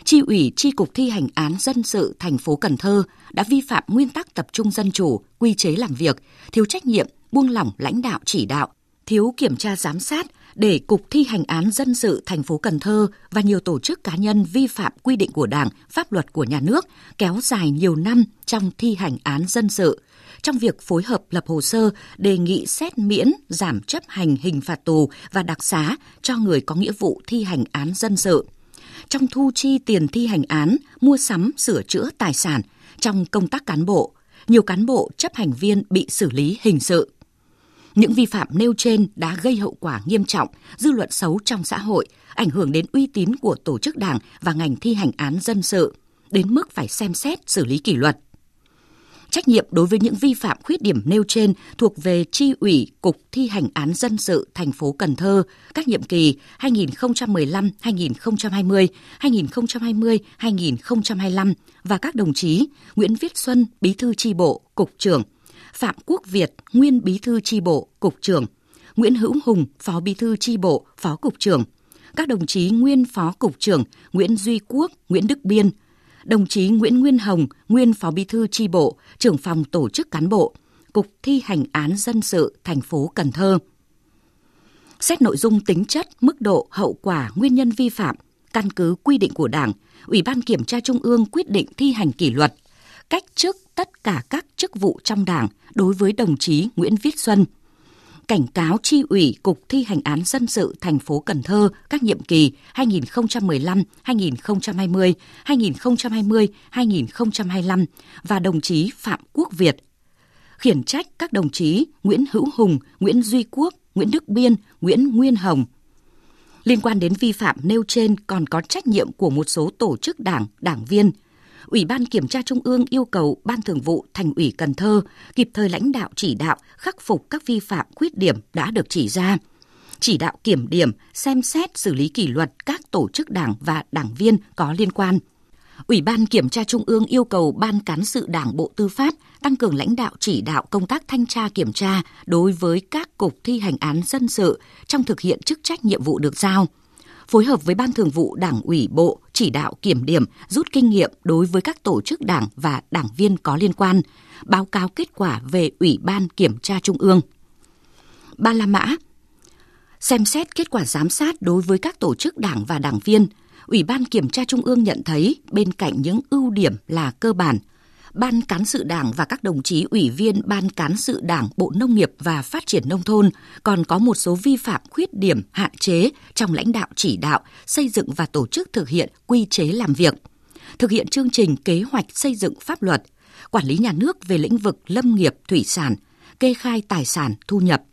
Chi ủy Chi cục thi hành án dân sự thành phố Cần Thơ đã vi phạm nguyên tắc tập trung dân chủ, quy chế làm việc, thiếu trách nhiệm, buông lỏng lãnh đạo chỉ đạo, thiếu kiểm tra giám sát để Cục Thi hành án dân sự thành phố Cần Thơ và nhiều tổ chức cá nhân vi phạm quy định của Đảng, pháp luật của nhà nước kéo dài nhiều năm trong thi hành án dân sự. Trong việc phối hợp lập hồ sơ đề nghị xét miễn, giảm chấp hành hình phạt tù và đặc xá cho người có nghĩa vụ thi hành án dân sự trong thu chi tiền thi hành án, mua sắm, sửa chữa tài sản, trong công tác cán bộ, nhiều cán bộ chấp hành viên bị xử lý hình sự. Những vi phạm nêu trên đã gây hậu quả nghiêm trọng, dư luận xấu trong xã hội, ảnh hưởng đến uy tín của tổ chức đảng và ngành thi hành án dân sự, đến mức phải xem xét xử lý kỷ luật. Trách nhiệm đối với những vi phạm khuyết điểm nêu trên thuộc về chi ủy Cục Thi hành án dân sự thành phố Cần Thơ các nhiệm kỳ 2015-2020, 2020-2025 và các đồng chí Nguyễn Viết Xuân, Bí thư chi bộ, Cục trưởng, Phạm Quốc Việt, nguyên Bí thư chi bộ, Cục trưởng, Nguyễn Hữu Hùng, Phó Bí thư chi bộ, Phó Cục trưởng, các đồng chí nguyên Phó Cục trưởng Nguyễn Duy Quốc, Nguyễn Đức Biên, đồng chí Nguyễn Nguyên Hồng, nguyên Phó Bí thư tri bộ, trưởng phòng tổ chức cán bộ, Cục thi hành án dân sự thành phố Cần Thơ. Xét nội dung tính chất, mức độ, hậu quả, nguyên nhân vi phạm, căn cứ quy định của Đảng, Ủy ban Kiểm tra Trung ương quyết định thi hành kỷ luật, cách chức tất cả các chức vụ trong Đảng đối với đồng chí Nguyễn Viết Xuân – cảnh cáo tri ủy Cục Thi hành án dân sự thành phố Cần Thơ các nhiệm kỳ 2015, 2020, 2020, 2025 và đồng chí Phạm Quốc Việt. Khiển trách các đồng chí Nguyễn Hữu Hùng, Nguyễn Duy Quốc, Nguyễn Đức Biên, Nguyễn Nguyên Hồng. Liên quan đến vi phạm nêu trên còn có trách nhiệm của một số tổ chức đảng, đảng viên – Ủy ban Kiểm tra Trung ương yêu cầu Ban Thường vụ Thành ủy Cần Thơ kịp thời lãnh đạo chỉ đạo khắc phục các vi phạm khuyết điểm đã được chỉ ra, chỉ đạo kiểm điểm, xem xét xử lý kỷ luật các tổ chức đảng và đảng viên có liên quan. Ủy ban Kiểm tra Trung ương yêu cầu Ban Cán sự Đảng Bộ Tư pháp tăng cường lãnh đạo chỉ đạo công tác thanh tra kiểm tra đối với các cục thi hành án dân sự trong thực hiện chức trách nhiệm vụ được giao – phối hợp với Ban Thường vụ Đảng ủy Bộ chỉ đạo kiểm điểm, rút kinh nghiệm đối với các tổ chức đảng và đảng viên có liên quan, báo cáo kết quả về Ủy ban Kiểm tra Trung ương. Ba La Mã Xem xét kết quả giám sát đối với các tổ chức đảng và đảng viên, Ủy ban Kiểm tra Trung ương nhận thấy bên cạnh những ưu điểm là cơ bản – Ban Cán sự Đảng và các đồng chí ủy viên Ban Cán sự Đảng Bộ Nông nghiệp và Phát triển Nông thôn còn có một số vi phạm khuyết điểm hạn chế trong lãnh đạo chỉ đạo, xây dựng và tổ chức thực hiện quy chế làm việc, thực hiện chương trình kế hoạch xây dựng pháp luật, quản lý nhà nước về lĩnh vực lâm nghiệp, thủy sản, kê khai tài sản, thu nhập.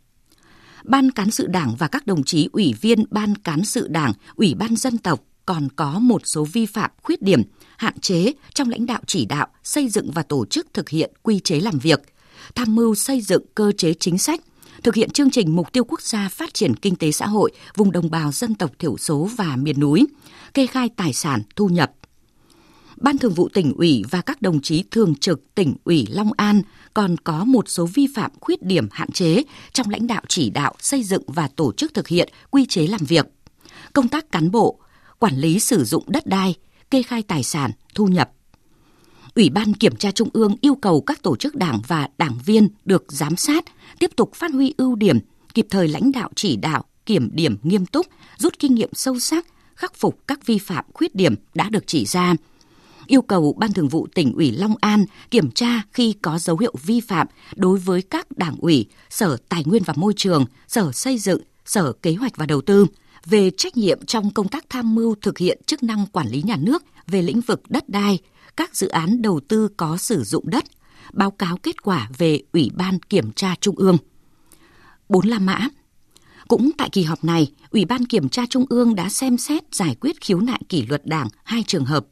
Ban Cán sự Đảng và các đồng chí ủy viên Ban Cán sự Đảng, Ủy ban Dân tộc còn có một số vi phạm khuyết điểm hạn chế trong lãnh đạo chỉ đạo, xây dựng và tổ chức thực hiện quy chế làm việc, tham mưu xây dựng cơ chế chính sách, thực hiện chương trình mục tiêu quốc gia phát triển kinh tế xã hội vùng đồng bào dân tộc thiểu số và miền núi, kê khai tài sản, thu nhập. Ban Thường vụ tỉnh ủy và các đồng chí thường trực tỉnh ủy Long An còn có một số vi phạm khuyết điểm hạn chế trong lãnh đạo chỉ đạo xây dựng và tổ chức thực hiện quy chế làm việc. Công tác cán bộ, quản lý sử dụng đất đai, kê khai tài sản, thu nhập. Ủy ban Kiểm tra Trung ương yêu cầu các tổ chức đảng và đảng viên được giám sát, tiếp tục phát huy ưu điểm, kịp thời lãnh đạo chỉ đạo, kiểm điểm nghiêm túc, rút kinh nghiệm sâu sắc, khắc phục các vi phạm khuyết điểm đã được chỉ ra. Yêu cầu Ban Thường vụ tỉnh ủy Long An kiểm tra khi có dấu hiệu vi phạm đối với các đảng ủy, Sở Tài nguyên và Môi trường, Sở Xây dựng, Sở Kế hoạch và Đầu tư – về trách nhiệm trong công tác tham mưu thực hiện chức năng quản lý nhà nước về lĩnh vực đất đai, các dự án đầu tư có sử dụng đất, báo cáo kết quả về Ủy ban Kiểm tra Trung ương. 4 La Mã cũng tại kỳ họp này, Ủy ban Kiểm tra Trung ương đã xem xét giải quyết khiếu nại kỷ luật đảng hai trường hợp,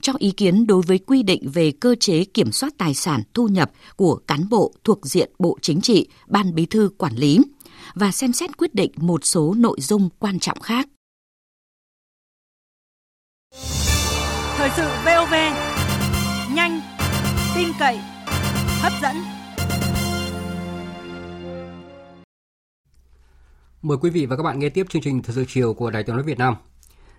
cho ý kiến đối với quy định về cơ chế kiểm soát tài sản thu nhập của cán bộ thuộc diện Bộ Chính trị, Ban Bí thư quản lý – và xem xét quyết định một số nội dung quan trọng khác. Thời sự VOV nhanh, tin cậy, hấp dẫn. Mời quý vị và các bạn nghe tiếp chương trình Thời sự chiều của Đài Tiếng nói Việt Nam.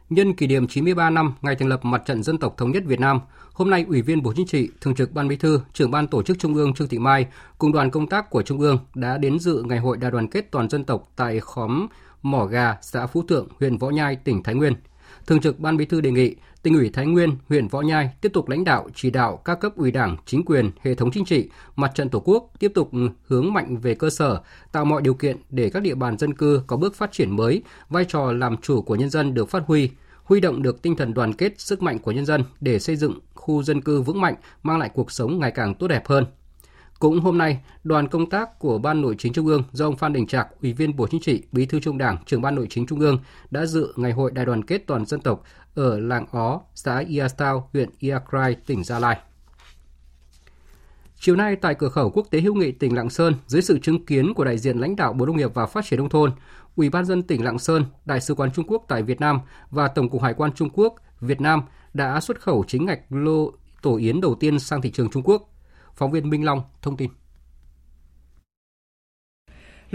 Nhân kỷ niệm 93 năm ngày thành lập Mặt trận Dân tộc Thống nhất Việt Nam, hôm nay Ủy viên Bộ Chính trị, Thường trực Ban Bí thư, Trưởng ban Tổ chức Trung ương Trương Thị Mai cùng đoàn công tác của Trung ương đã đến dự Ngày hội đại đoàn kết toàn dân tộc tại khóm Mỏ Gà, xã Phú Thượng, huyện Võ Nhai, tỉnh Thái Nguyên. Thường trực Ban Bí thư đề nghị tỉnh ủy Thái Nguyên, huyện Võ Nhai tiếp tục lãnh đạo chỉ đạo các cấp ủy Đảng, chính quyền, hệ thống chính trị, mặt trận Tổ quốc tiếp tục hướng mạnh về cơ sở, tạo mọi điều kiện để các địa bàn dân cư có bước phát triển mới, vai trò làm chủ của nhân dân được phát huy, huy động được tinh thần đoàn kết, sức mạnh của nhân dân để xây dựng khu dân cư vững mạnh, mang lại cuộc sống ngày càng tốt đẹp hơn. Cũng hôm nay, đoàn công tác của Ban Nội chính Trung ương do ông Phan Đình Trạc, Ủy viên Bộ Chính trị, Bí thư Trung Đảng, trưởng Ban Nội chính Trung ương đã dự ngày hội đại đoàn kết toàn dân tộc ở làng Ó, xã Iastao, huyện Iakrai, tỉnh Gia Lai. Chiều nay tại cửa khẩu quốc tế hữu nghị tỉnh Lạng Sơn, dưới sự chứng kiến của đại diện lãnh đạo Bộ Nông nghiệp và Phát triển nông thôn, Ủy ban dân tỉnh Lạng Sơn, Đại sứ quán Trung Quốc tại Việt Nam và Tổng cục Hải quan Trung Quốc, Việt Nam đã xuất khẩu chính ngạch lô tổ yến đầu tiên sang thị trường Trung Quốc. Phóng viên Minh Long thông tin.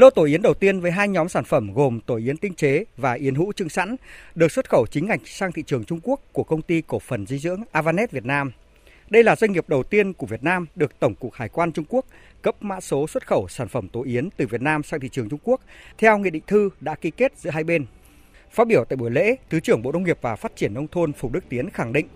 Lô tổ yến đầu tiên với hai nhóm sản phẩm gồm tổ yến tinh chế và yến hũ trưng sẵn được xuất khẩu chính ngạch sang thị trường Trung Quốc của công ty cổ phần dinh dưỡng Avanet Việt Nam. Đây là doanh nghiệp đầu tiên của Việt Nam được Tổng cục Hải quan Trung Quốc cấp mã số xuất khẩu sản phẩm tổ yến từ Việt Nam sang thị trường Trung Quốc theo nghị định thư đã ký kết giữa hai bên. Phát biểu tại buổi lễ, Thứ trưởng Bộ Nông nghiệp và Phát triển Nông thôn Phùng Đức Tiến khẳng định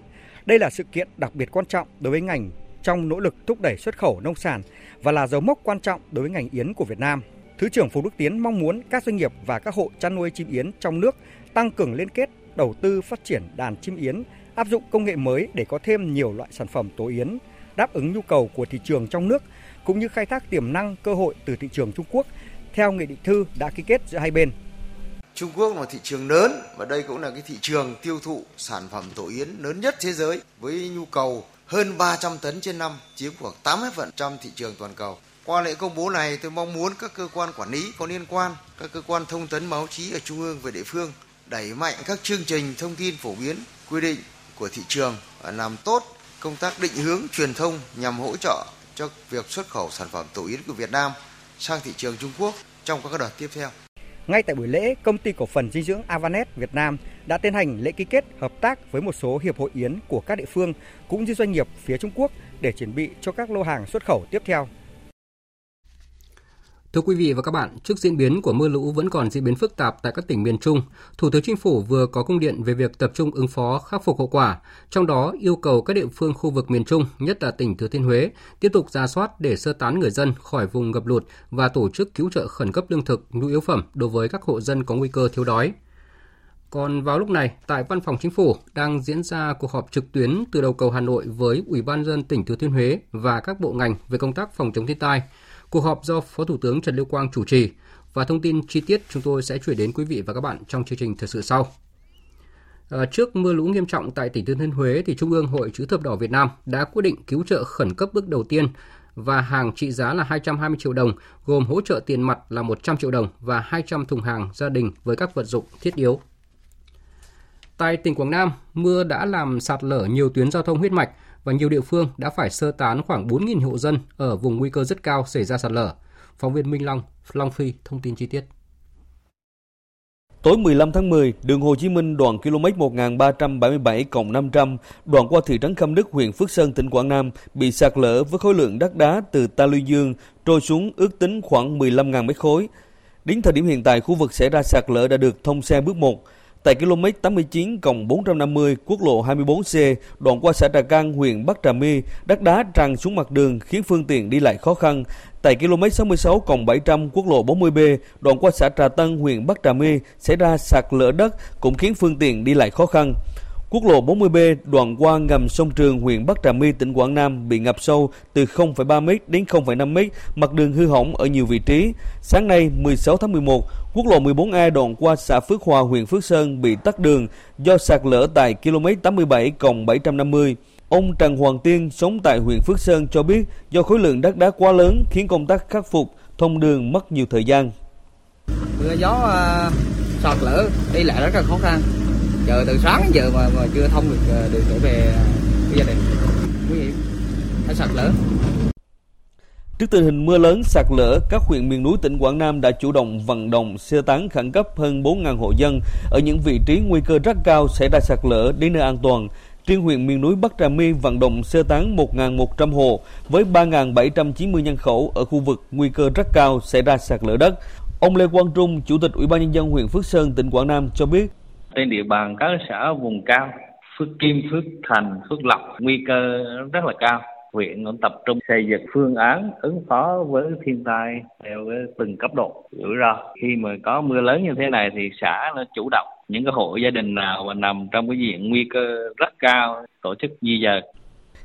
đây là sự kiện đặc biệt quan trọng đối với ngành trong nỗ lực thúc đẩy xuất khẩu nông sản và là dấu mốc quan trọng đối với ngành yến của Việt Nam. Thứ trưởng Phùng Đức Tiến mong muốn các doanh nghiệp và các hộ chăn nuôi chim yến trong nước tăng cường liên kết, đầu tư phát triển đàn chim yến, áp dụng công nghệ mới để có thêm nhiều loại sản phẩm tổ yến đáp ứng nhu cầu của thị trường trong nước cũng như khai thác tiềm năng cơ hội từ thị trường Trung Quốc theo nghị định thư đã ký kết giữa hai bên. Trung Quốc là một thị trường lớn và đây cũng là cái thị trường tiêu thụ sản phẩm tổ yến lớn nhất thế giới với nhu cầu hơn 300 tấn trên năm, chiếm khoảng 80% thị trường toàn cầu. Qua lễ công bố này, tôi mong muốn các cơ quan quản lý có liên quan, các cơ quan thông tấn báo chí ở trung ương và địa phương đẩy mạnh các chương trình thông tin phổ biến quy định của thị trường và làm tốt công tác định hướng truyền thông nhằm hỗ trợ cho việc xuất khẩu sản phẩm tổ yến của Việt Nam sang thị trường Trung Quốc trong các đợt tiếp theo. Ngay tại buổi lễ, công ty cổ phần dinh dưỡng Avanet Việt Nam đã tiến hành lễ ký kết hợp tác với một số hiệp hội yến của các địa phương cũng như doanh nghiệp phía Trung Quốc để chuẩn bị cho các lô hàng xuất khẩu tiếp theo. Thưa quý vị và các bạn, trước diễn biến của mưa lũ vẫn còn diễn biến phức tạp tại các tỉnh miền Trung, Thủ tướng Chính phủ vừa có công điện về việc tập trung ứng phó khắc phục hậu quả, trong đó yêu cầu các địa phương khu vực miền Trung, nhất là tỉnh Thừa Thiên Huế, tiếp tục ra soát để sơ tán người dân khỏi vùng ngập lụt và tổ chức cứu trợ khẩn cấp lương thực, nhu yếu phẩm đối với các hộ dân có nguy cơ thiếu đói. Còn vào lúc này, tại Văn phòng Chính phủ đang diễn ra cuộc họp trực tuyến từ đầu cầu Hà Nội với Ủy ban dân tỉnh Thừa Thiên Huế và các bộ ngành về công tác phòng chống thiên tai – Cuộc họp do Phó Thủ tướng Trần Lưu Quang chủ trì và thông tin chi tiết chúng tôi sẽ chuyển đến quý vị và các bạn trong chương trình thời sự sau. À, trước mưa lũ nghiêm trọng tại tỉnh Thừa Thiên Huế thì Trung ương Hội Chữ thập đỏ Việt Nam đã quyết định cứu trợ khẩn cấp bước đầu tiên và hàng trị giá là 220 triệu đồng, gồm hỗ trợ tiền mặt là 100 triệu đồng và 200 thùng hàng gia đình với các vật dụng thiết yếu. Tại tỉnh Quảng Nam, mưa đã làm sạt lở nhiều tuyến giao thông huyết mạch, và nhiều địa phương đã phải sơ tán khoảng 4.000 hộ dân ở vùng nguy cơ rất cao xảy ra sạt lở. Phóng viên Minh Long, Long Phi thông tin chi tiết. Tối 15 tháng 10, đường Hồ Chí Minh đoạn km 1377 500 đoạn qua thị trấn Khâm Đức, huyện Phước Sơn, tỉnh Quảng Nam bị sạt lở với khối lượng đất đá từ Ta Luy Dương trôi xuống ước tính khoảng 15.000 mét khối. Đến thời điểm hiện tại, khu vực xảy ra sạt lở đã được thông xe bước 1. Tại km 89 450 quốc lộ 24C, đoạn qua xã Trà Cang, huyện Bắc Trà My, đất đá tràn xuống mặt đường khiến phương tiện đi lại khó khăn. Tại km 66 700 quốc lộ 40B, đoạn qua xã Trà Tân, huyện Bắc Trà My, xảy ra sạt lở đất cũng khiến phương tiện đi lại khó khăn. Quốc lộ 40B đoạn qua ngầm sông Trường, huyện Bắc Trà My, tỉnh Quảng Nam bị ngập sâu từ 0,3 m đến 0,5 m, mặt đường hư hỏng ở nhiều vị trí. Sáng nay 16 tháng 11, quốc lộ 14A đoạn qua xã Phước Hòa, huyện Phước Sơn bị tắt đường do sạt lở tại km 87 750. Ông Trần Hoàng Tiên sống tại huyện Phước Sơn cho biết do khối lượng đất đá quá lớn khiến công tác khắc phục thông đường mất nhiều thời gian. Mưa gió uh, sạt lở đi lại rất là khó khăn chờ từ sáng giờ mà, mà chưa thông được ờ, đường trở về ờ, cái gia đình nguy hiểm hay sạt lở Trước tình hình mưa lớn sạt lở, các huyện miền núi tỉnh Quảng Nam đã chủ động vận động sơ tán khẩn cấp hơn 4.000 hộ dân ở những vị trí nguy cơ rất cao xảy ra sạt lở đến nơi an toàn. Riêng huyện miền núi Bắc Trà My vận động sơ tán 1.100 hộ với 3.790 nhân khẩu ở khu vực nguy cơ rất cao xảy ra sạt lở đất. Ông Lê Quang Trung, Chủ tịch Ủy ban nhân dân huyện Phước Sơn, tỉnh Quảng Nam cho biết trên địa bàn các xã vùng cao Phước Kim, Phước Thành, Phước Lộc nguy cơ rất là cao. huyện cũng tập trung xây dựng phương án ứng phó với thiên tai theo từng cấp độ rủi ro. Khi mà có mưa lớn như thế này thì xã nó chủ động những cái hộ gia đình nào mà nằm trong cái diện nguy cơ rất cao tổ chức di dời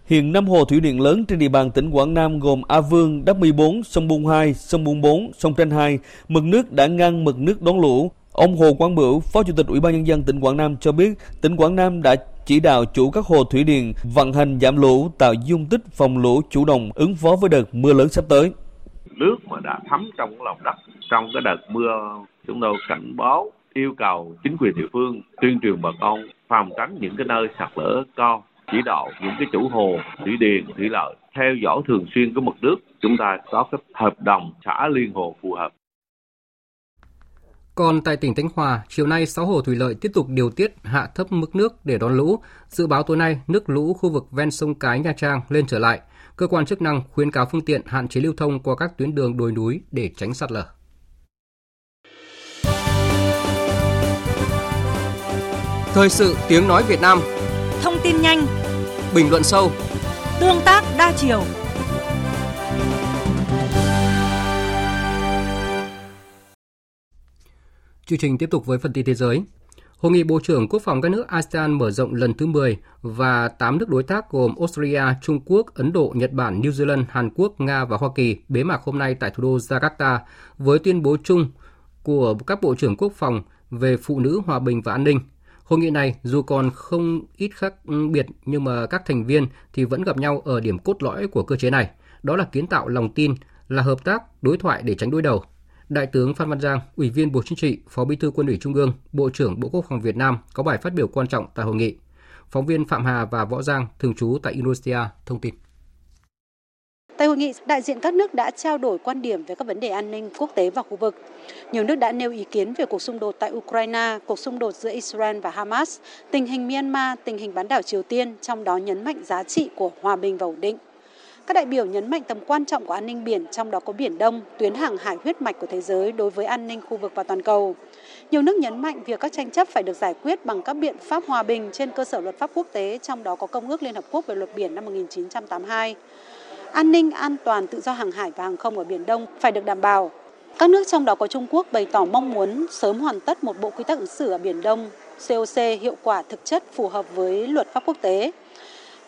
Hiện năm hồ thủy điện lớn trên địa bàn tỉnh Quảng Nam gồm A Vương, Đắc 14, sông Bung 2, sông Bung 4, sông Tranh 2, mực nước đã ngăn mực nước đón lũ. Ông Hồ Quang Bửu, Phó Chủ tịch Ủy ban nhân dân tỉnh Quảng Nam cho biết, tỉnh Quảng Nam đã chỉ đạo chủ các hồ thủy điện vận hành giảm lũ, tạo dung tích phòng lũ chủ động ứng phó với đợt mưa lớn sắp tới. Nước mà đã thấm trong lòng đất trong cái đợt mưa, chúng tôi cảnh báo yêu cầu chính quyền địa phương tuyên truyền bà con phòng tránh những cái nơi sạt lở cao chỉ đạo những cái chủ hồ thủy điện thủy lợi theo dõi thường xuyên cái mực nước chúng ta có cái hợp đồng xã liên hồ phù hợp còn tại tỉnh Thanh Hóa, chiều nay 6 hồ thủy lợi tiếp tục điều tiết hạ thấp mức nước để đón lũ. Dự báo tối nay, nước lũ khu vực ven sông Cái Nha Trang lên trở lại. Cơ quan chức năng khuyến cáo phương tiện hạn chế lưu thông qua các tuyến đường đồi núi để tránh sạt lở. Thời sự tiếng nói Việt Nam Thông tin nhanh Bình luận sâu Tương tác đa chiều Chương trình tiếp tục với phần tin thế giới. Hội nghị Bộ trưởng Quốc phòng các nước ASEAN mở rộng lần thứ 10 và 8 nước đối tác gồm Australia, Trung Quốc, Ấn Độ, Nhật Bản, New Zealand, Hàn Quốc, Nga và Hoa Kỳ bế mạc hôm nay tại thủ đô Jakarta với tuyên bố chung của các bộ trưởng quốc phòng về phụ nữ, hòa bình và an ninh. Hội nghị này dù còn không ít khác biệt nhưng mà các thành viên thì vẫn gặp nhau ở điểm cốt lõi của cơ chế này, đó là kiến tạo lòng tin, là hợp tác, đối thoại để tránh đối đầu. Đại tướng Phan Văn Giang, Ủy viên Bộ Chính trị, Phó Bí thư Quân ủy Trung ương, Bộ trưởng Bộ Quốc phòng Việt Nam có bài phát biểu quan trọng tại hội nghị. Phóng viên Phạm Hà và Võ Giang thường trú tại Indonesia thông tin. Tại hội nghị, đại diện các nước đã trao đổi quan điểm về các vấn đề an ninh quốc tế và khu vực. Nhiều nước đã nêu ý kiến về cuộc xung đột tại Ukraine, cuộc xung đột giữa Israel và Hamas, tình hình Myanmar, tình hình bán đảo Triều Tiên, trong đó nhấn mạnh giá trị của hòa bình và ổn định. Các đại biểu nhấn mạnh tầm quan trọng của an ninh biển, trong đó có Biển Đông, tuyến hàng hải huyết mạch của thế giới đối với an ninh khu vực và toàn cầu. Nhiều nước nhấn mạnh việc các tranh chấp phải được giải quyết bằng các biện pháp hòa bình trên cơ sở luật pháp quốc tế, trong đó có Công ước Liên Hợp Quốc về luật biển năm 1982. An ninh, an toàn, tự do hàng hải và hàng không ở Biển Đông phải được đảm bảo. Các nước trong đó có Trung Quốc bày tỏ mong muốn sớm hoàn tất một bộ quy tắc ứng xử ở Biển Đông, COC hiệu quả thực chất phù hợp với luật pháp quốc tế.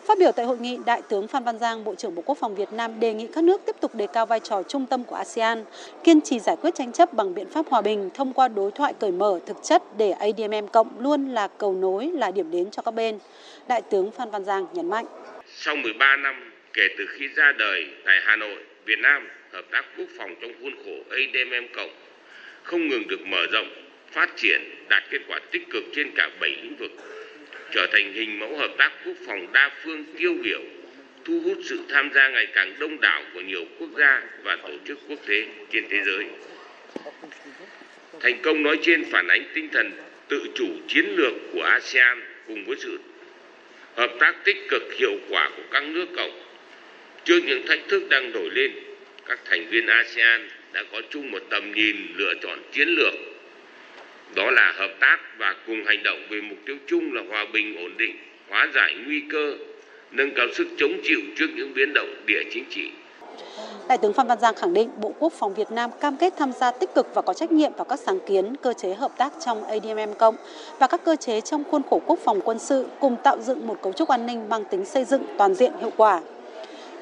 Phát biểu tại hội nghị, Đại tướng Phan Văn Giang, Bộ trưởng Bộ Quốc phòng Việt Nam đề nghị các nước tiếp tục đề cao vai trò trung tâm của ASEAN, kiên trì giải quyết tranh chấp bằng biện pháp hòa bình thông qua đối thoại cởi mở thực chất để ADMM cộng luôn là cầu nối, là điểm đến cho các bên. Đại tướng Phan Văn Giang nhấn mạnh. Sau 13 năm kể từ khi ra đời tại Hà Nội, Việt Nam, hợp tác quốc phòng trong khuôn khổ ADMM cộng không ngừng được mở rộng, phát triển, đạt kết quả tích cực trên cả 7 lĩnh vực trở thành hình mẫu hợp tác quốc phòng đa phương tiêu biểu, thu hút sự tham gia ngày càng đông đảo của nhiều quốc gia và tổ chức quốc tế trên thế giới. Thành công nói trên phản ánh tinh thần tự chủ chiến lược của ASEAN cùng với sự hợp tác tích cực hiệu quả của các nước cộng. Trước những thách thức đang nổi lên, các thành viên ASEAN đã có chung một tầm nhìn lựa chọn chiến lược đó là hợp tác và cùng hành động vì mục tiêu chung là hòa bình ổn định, hóa giải nguy cơ, nâng cao sức chống chịu trước những biến động địa chính trị. Đại tướng Phan Văn Giang khẳng định Bộ Quốc phòng Việt Nam cam kết tham gia tích cực và có trách nhiệm vào các sáng kiến, cơ chế hợp tác trong ADMM cộng và các cơ chế trong khuôn khổ quốc phòng quân sự cùng tạo dựng một cấu trúc an ninh mang tính xây dựng toàn diện hiệu quả.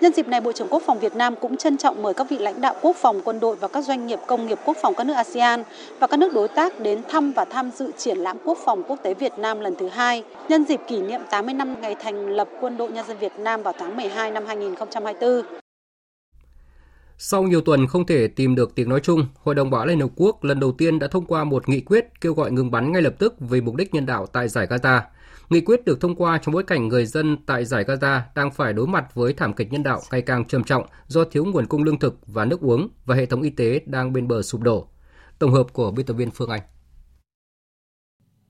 Nhân dịp này, Bộ trưởng Quốc phòng Việt Nam cũng trân trọng mời các vị lãnh đạo quốc phòng, quân đội và các doanh nghiệp công nghiệp quốc phòng các nước ASEAN và các nước đối tác đến thăm và tham dự triển lãm quốc phòng quốc tế Việt Nam lần thứ hai nhân dịp kỷ niệm 80 năm ngày thành lập Quân đội Nhân dân Việt Nam vào tháng 12 năm 2024. Sau nhiều tuần không thể tìm được tiếng nói chung, Hội đồng Bảo an Liên Hợp Quốc lần đầu tiên đã thông qua một nghị quyết kêu gọi ngừng bắn ngay lập tức vì mục đích nhân đạo tại giải Gaza. Nghị quyết được thông qua trong bối cảnh người dân tại giải Gaza đang phải đối mặt với thảm kịch nhân đạo ngày càng trầm trọng do thiếu nguồn cung lương thực và nước uống và hệ thống y tế đang bên bờ sụp đổ. Tổng hợp của biên tập viên Phương Anh.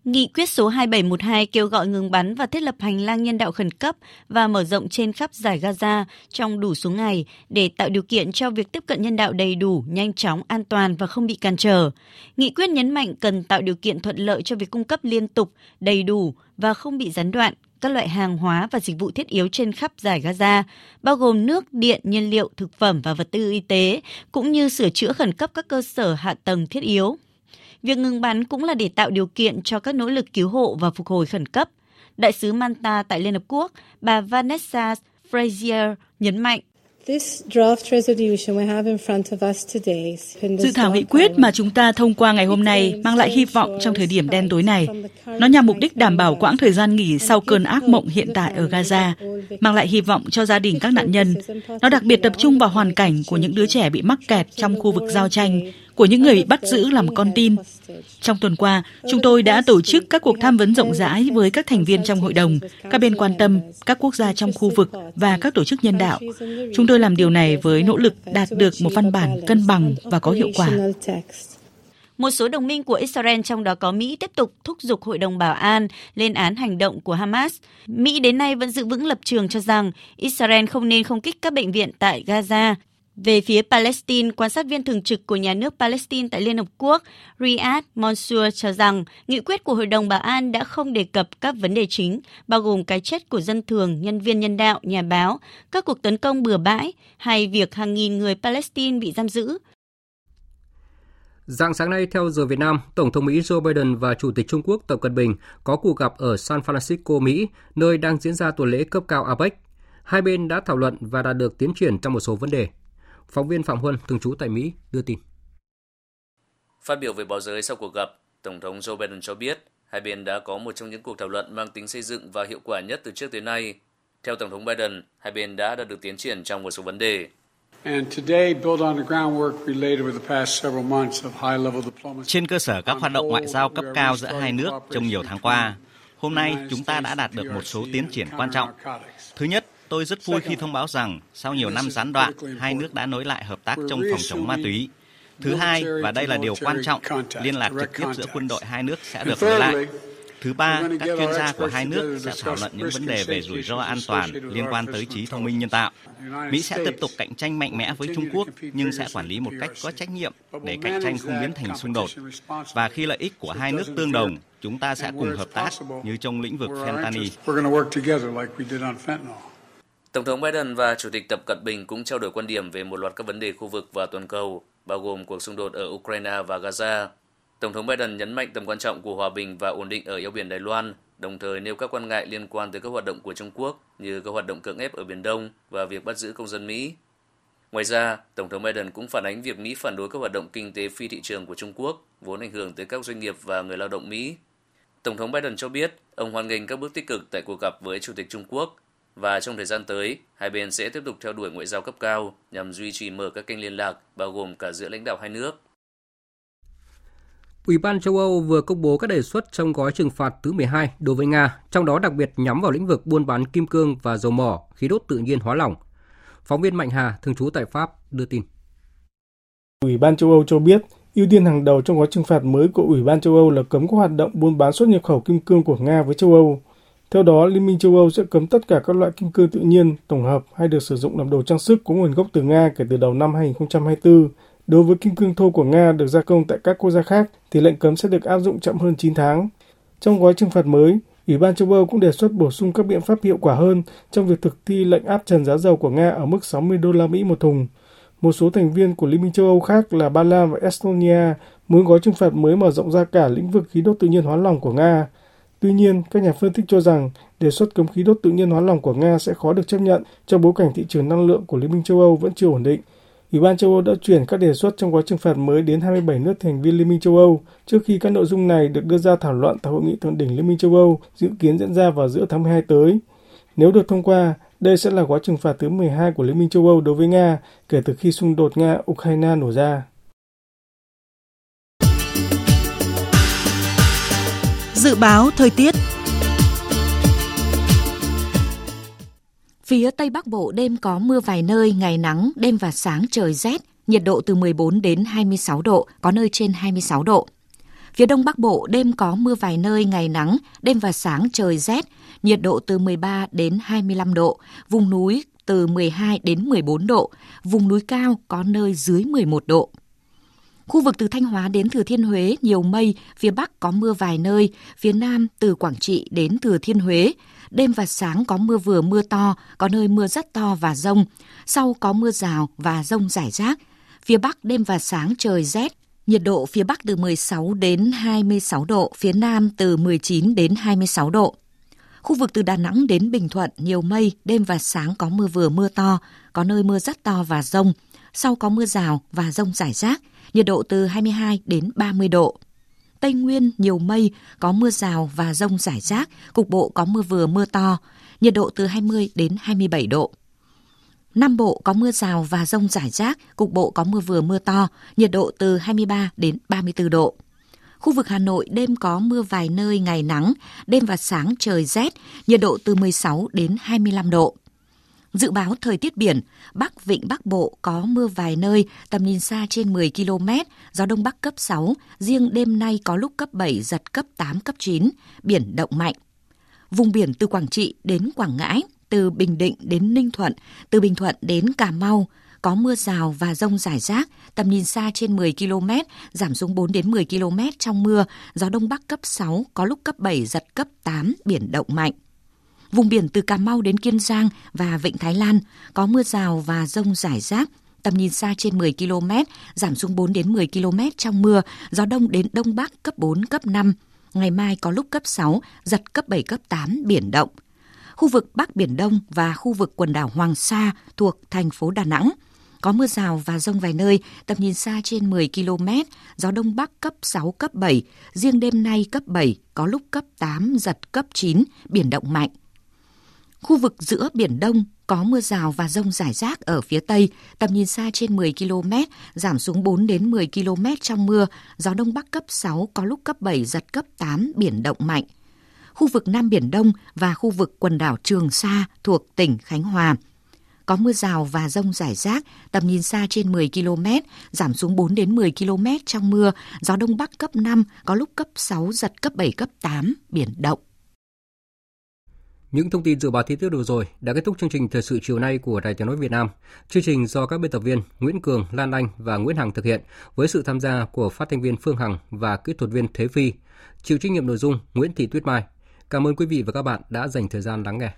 Nghị quyết số 2712 kêu gọi ngừng bắn và thiết lập hành lang nhân đạo khẩn cấp và mở rộng trên khắp giải Gaza trong đủ số ngày để tạo điều kiện cho việc tiếp cận nhân đạo đầy đủ, nhanh chóng, an toàn và không bị cản trở. Nghị quyết nhấn mạnh cần tạo điều kiện thuận lợi cho việc cung cấp liên tục, đầy đủ và không bị gián đoạn các loại hàng hóa và dịch vụ thiết yếu trên khắp giải Gaza, bao gồm nước, điện, nhiên liệu, thực phẩm và vật tư y tế, cũng như sửa chữa khẩn cấp các cơ sở hạ tầng thiết yếu. Việc ngừng bắn cũng là để tạo điều kiện cho các nỗ lực cứu hộ và phục hồi khẩn cấp. Đại sứ Manta tại Liên Hợp Quốc, bà Vanessa Frazier nhấn mạnh Dự thảo nghị quyết mà chúng ta thông qua ngày hôm nay mang lại hy vọng trong thời điểm đen tối này. Nó nhằm mục đích đảm bảo quãng thời gian nghỉ sau cơn ác mộng hiện tại ở Gaza, mang lại hy vọng cho gia đình các nạn nhân. Nó đặc biệt tập trung vào hoàn cảnh của những đứa trẻ bị mắc kẹt trong khu vực giao tranh, của những người bị bắt giữ làm con tin. Trong tuần qua, chúng tôi đã tổ chức các cuộc tham vấn rộng rãi với các thành viên trong hội đồng, các bên quan tâm, các quốc gia trong khu vực và các tổ chức nhân đạo. Chúng tôi làm điều này với nỗ lực đạt được một văn bản cân bằng và có hiệu quả. Một số đồng minh của Israel trong đó có Mỹ tiếp tục thúc giục Hội đồng Bảo an lên án hành động của Hamas. Mỹ đến nay vẫn giữ vững lập trường cho rằng Israel không nên không kích các bệnh viện tại Gaza về phía Palestine, quan sát viên thường trực của nhà nước Palestine tại Liên Hợp Quốc Riyad Mansour cho rằng nghị quyết của Hội đồng Bảo an đã không đề cập các vấn đề chính, bao gồm cái chết của dân thường, nhân viên nhân đạo, nhà báo, các cuộc tấn công bừa bãi hay việc hàng nghìn người Palestine bị giam giữ. Dạng sáng nay, theo giờ Việt Nam, Tổng thống Mỹ Joe Biden và Chủ tịch Trung Quốc Tập Cận Bình có cuộc gặp ở San Francisco, Mỹ, nơi đang diễn ra tuần lễ cấp cao APEC. Hai bên đã thảo luận và đạt được tiến triển trong một số vấn đề. Phóng viên Phạm Huân, thường trú tại Mỹ, đưa tin. Phát biểu về báo giới sau cuộc gặp, Tổng thống Joe Biden cho biết hai bên đã có một trong những cuộc thảo luận mang tính xây dựng và hiệu quả nhất từ trước tới nay. Theo Tổng thống Biden, hai bên đã đạt được tiến triển trong một số vấn đề. Trên cơ sở các hoạt động ngoại giao cấp cao giữa hai nước trong nhiều tháng qua, hôm nay chúng ta đã đạt được một số tiến triển quan trọng. Thứ nhất, Tôi rất vui khi thông báo rằng sau nhiều năm gián đoạn, hai nước đã nối lại hợp tác trong phòng chống ma túy. Thứ hai, và đây là điều quan trọng, liên lạc trực tiếp giữa quân đội hai nước sẽ được nối lại. Thứ ba, các chuyên gia của hai nước sẽ thảo luận những vấn đề về rủi ro an toàn liên quan tới trí thông minh nhân tạo. Mỹ sẽ tiếp tục cạnh tranh mạnh mẽ với Trung Quốc nhưng sẽ quản lý một cách có trách nhiệm để cạnh tranh không biến thành xung đột. Và khi lợi ích của hai nước tương đồng, chúng ta sẽ cùng hợp tác như trong lĩnh vực fentanyl. Tổng thống Biden và Chủ tịch Tập Cận Bình cũng trao đổi quan điểm về một loạt các vấn đề khu vực và toàn cầu, bao gồm cuộc xung đột ở Ukraine và Gaza. Tổng thống Biden nhấn mạnh tầm quan trọng của hòa bình và ổn định ở eo biển Đài Loan, đồng thời nêu các quan ngại liên quan tới các hoạt động của Trung Quốc như các hoạt động cưỡng ép ở Biển Đông và việc bắt giữ công dân Mỹ. Ngoài ra, Tổng thống Biden cũng phản ánh việc Mỹ phản đối các hoạt động kinh tế phi thị trường của Trung Quốc, vốn ảnh hưởng tới các doanh nghiệp và người lao động Mỹ. Tổng thống Biden cho biết ông hoan nghênh các bước tích cực tại cuộc gặp với Chủ tịch Trung Quốc và trong thời gian tới, hai bên sẽ tiếp tục theo đuổi ngoại giao cấp cao nhằm duy trì mở các kênh liên lạc, bao gồm cả giữa lãnh đạo hai nước. Ủy ban châu Âu vừa công bố các đề xuất trong gói trừng phạt thứ 12 đối với Nga, trong đó đặc biệt nhắm vào lĩnh vực buôn bán kim cương và dầu mỏ, khí đốt tự nhiên hóa lỏng. Phóng viên Mạnh Hà, thường trú tại Pháp, đưa tin. Ủy ban châu Âu cho biết, ưu tiên hàng đầu trong gói trừng phạt mới của Ủy ban châu Âu là cấm các hoạt động buôn bán xuất nhập khẩu kim cương của Nga với châu Âu. Theo đó, Liên minh châu Âu sẽ cấm tất cả các loại kim cương tự nhiên, tổng hợp hay được sử dụng làm đồ trang sức có nguồn gốc từ Nga kể từ đầu năm 2024. Đối với kim cương thô của Nga được gia công tại các quốc gia khác thì lệnh cấm sẽ được áp dụng chậm hơn 9 tháng. Trong gói trừng phạt mới, Ủy ban châu Âu cũng đề xuất bổ sung các biện pháp hiệu quả hơn trong việc thực thi lệnh áp trần giá dầu của Nga ở mức 60 đô la Mỹ một thùng. Một số thành viên của Liên minh châu Âu khác là Ba Lan và Estonia muốn gói trừng phạt mới mở rộng ra cả lĩnh vực khí đốt tự nhiên hóa lỏng của Nga. Tuy nhiên, các nhà phân tích cho rằng đề xuất cấm khí đốt tự nhiên hóa lỏng của Nga sẽ khó được chấp nhận trong bối cảnh thị trường năng lượng của Liên minh châu Âu vẫn chưa ổn định. Ủy ban châu Âu đã chuyển các đề xuất trong gói trừng phạt mới đến 27 nước thành viên Liên minh châu Âu trước khi các nội dung này được đưa ra thảo luận tại hội nghị thượng đỉnh Liên minh châu Âu dự kiến diễn ra vào giữa tháng 12 tới. Nếu được thông qua, đây sẽ là gói trừng phạt thứ 12 của Liên minh châu Âu đối với Nga kể từ khi xung đột Nga-Ukraine nổ ra. Dự báo thời tiết Phía Tây Bắc Bộ đêm có mưa vài nơi, ngày nắng, đêm và sáng trời rét, nhiệt độ từ 14 đến 26 độ, có nơi trên 26 độ. Phía Đông Bắc Bộ đêm có mưa vài nơi, ngày nắng, đêm và sáng trời rét, nhiệt độ từ 13 đến 25 độ, vùng núi từ 12 đến 14 độ, vùng núi cao có nơi dưới 11 độ. Khu vực từ Thanh Hóa đến Thừa Thiên Huế nhiều mây, phía Bắc có mưa vài nơi, phía Nam từ Quảng Trị đến Thừa Thiên Huế. Đêm và sáng có mưa vừa mưa to, có nơi mưa rất to và rông. Sau có mưa rào và rông rải rác. Phía Bắc đêm và sáng trời rét, nhiệt độ phía Bắc từ 16 đến 26 độ, phía Nam từ 19 đến 26 độ. Khu vực từ Đà Nẵng đến Bình Thuận nhiều mây, đêm và sáng có mưa vừa mưa to, có nơi mưa rất to và rông. Sau có mưa rào và rông rải rác, nhiệt độ từ 22 đến 30 độ. Tây Nguyên nhiều mây, có mưa rào và rông rải rác, cục bộ có mưa vừa mưa to, nhiệt độ từ 20 đến 27 độ. Nam Bộ có mưa rào và rông rải rác, cục bộ có mưa vừa mưa to, nhiệt độ từ 23 đến 34 độ. Khu vực Hà Nội đêm có mưa vài nơi ngày nắng, đêm và sáng trời rét, nhiệt độ từ 16 đến 25 độ. Dự báo thời tiết biển, Bắc Vịnh Bắc Bộ có mưa vài nơi, tầm nhìn xa trên 10 km, gió Đông Bắc cấp 6, riêng đêm nay có lúc cấp 7, giật cấp 8, cấp 9, biển động mạnh. Vùng biển từ Quảng Trị đến Quảng Ngãi, từ Bình Định đến Ninh Thuận, từ Bình Thuận đến Cà Mau, có mưa rào và rông rải rác, tầm nhìn xa trên 10 km, giảm xuống 4 đến 10 km trong mưa, gió Đông Bắc cấp 6, có lúc cấp 7, giật cấp 8, biển động mạnh. Vùng biển từ Cà Mau đến Kiên Giang và Vịnh Thái Lan có mưa rào và rông rải rác, tầm nhìn xa trên 10 km, giảm xuống 4 đến 10 km trong mưa, gió đông đến đông bắc cấp 4, cấp 5. Ngày mai có lúc cấp 6, giật cấp 7, cấp 8, biển động. Khu vực Bắc Biển Đông và khu vực quần đảo Hoàng Sa thuộc thành phố Đà Nẵng có mưa rào và rông vài nơi, tầm nhìn xa trên 10 km, gió đông bắc cấp 6, cấp 7, riêng đêm nay cấp 7, có lúc cấp 8, giật cấp 9, biển động mạnh. Khu vực giữa Biển Đông có mưa rào và rông rải rác ở phía Tây, tầm nhìn xa trên 10 km, giảm xuống 4 đến 10 km trong mưa, gió Đông Bắc cấp 6, có lúc cấp 7, giật cấp 8, biển động mạnh. Khu vực Nam Biển Đông và khu vực quần đảo Trường Sa thuộc tỉnh Khánh Hòa. Có mưa rào và rông rải rác, tầm nhìn xa trên 10 km, giảm xuống 4 đến 10 km trong mưa, gió Đông Bắc cấp 5, có lúc cấp 6, giật cấp 7, cấp 8, biển động. Những thông tin dự báo thời tiết vừa rồi đã kết thúc chương trình thời sự chiều nay của Đài Tiếng nói Việt Nam. Chương trình do các biên tập viên Nguyễn Cường, Lan Anh và Nguyễn Hằng thực hiện với sự tham gia của phát thanh viên Phương Hằng và kỹ thuật viên Thế Phi. Chịu trách nhiệm nội dung Nguyễn Thị Tuyết Mai. Cảm ơn quý vị và các bạn đã dành thời gian lắng nghe.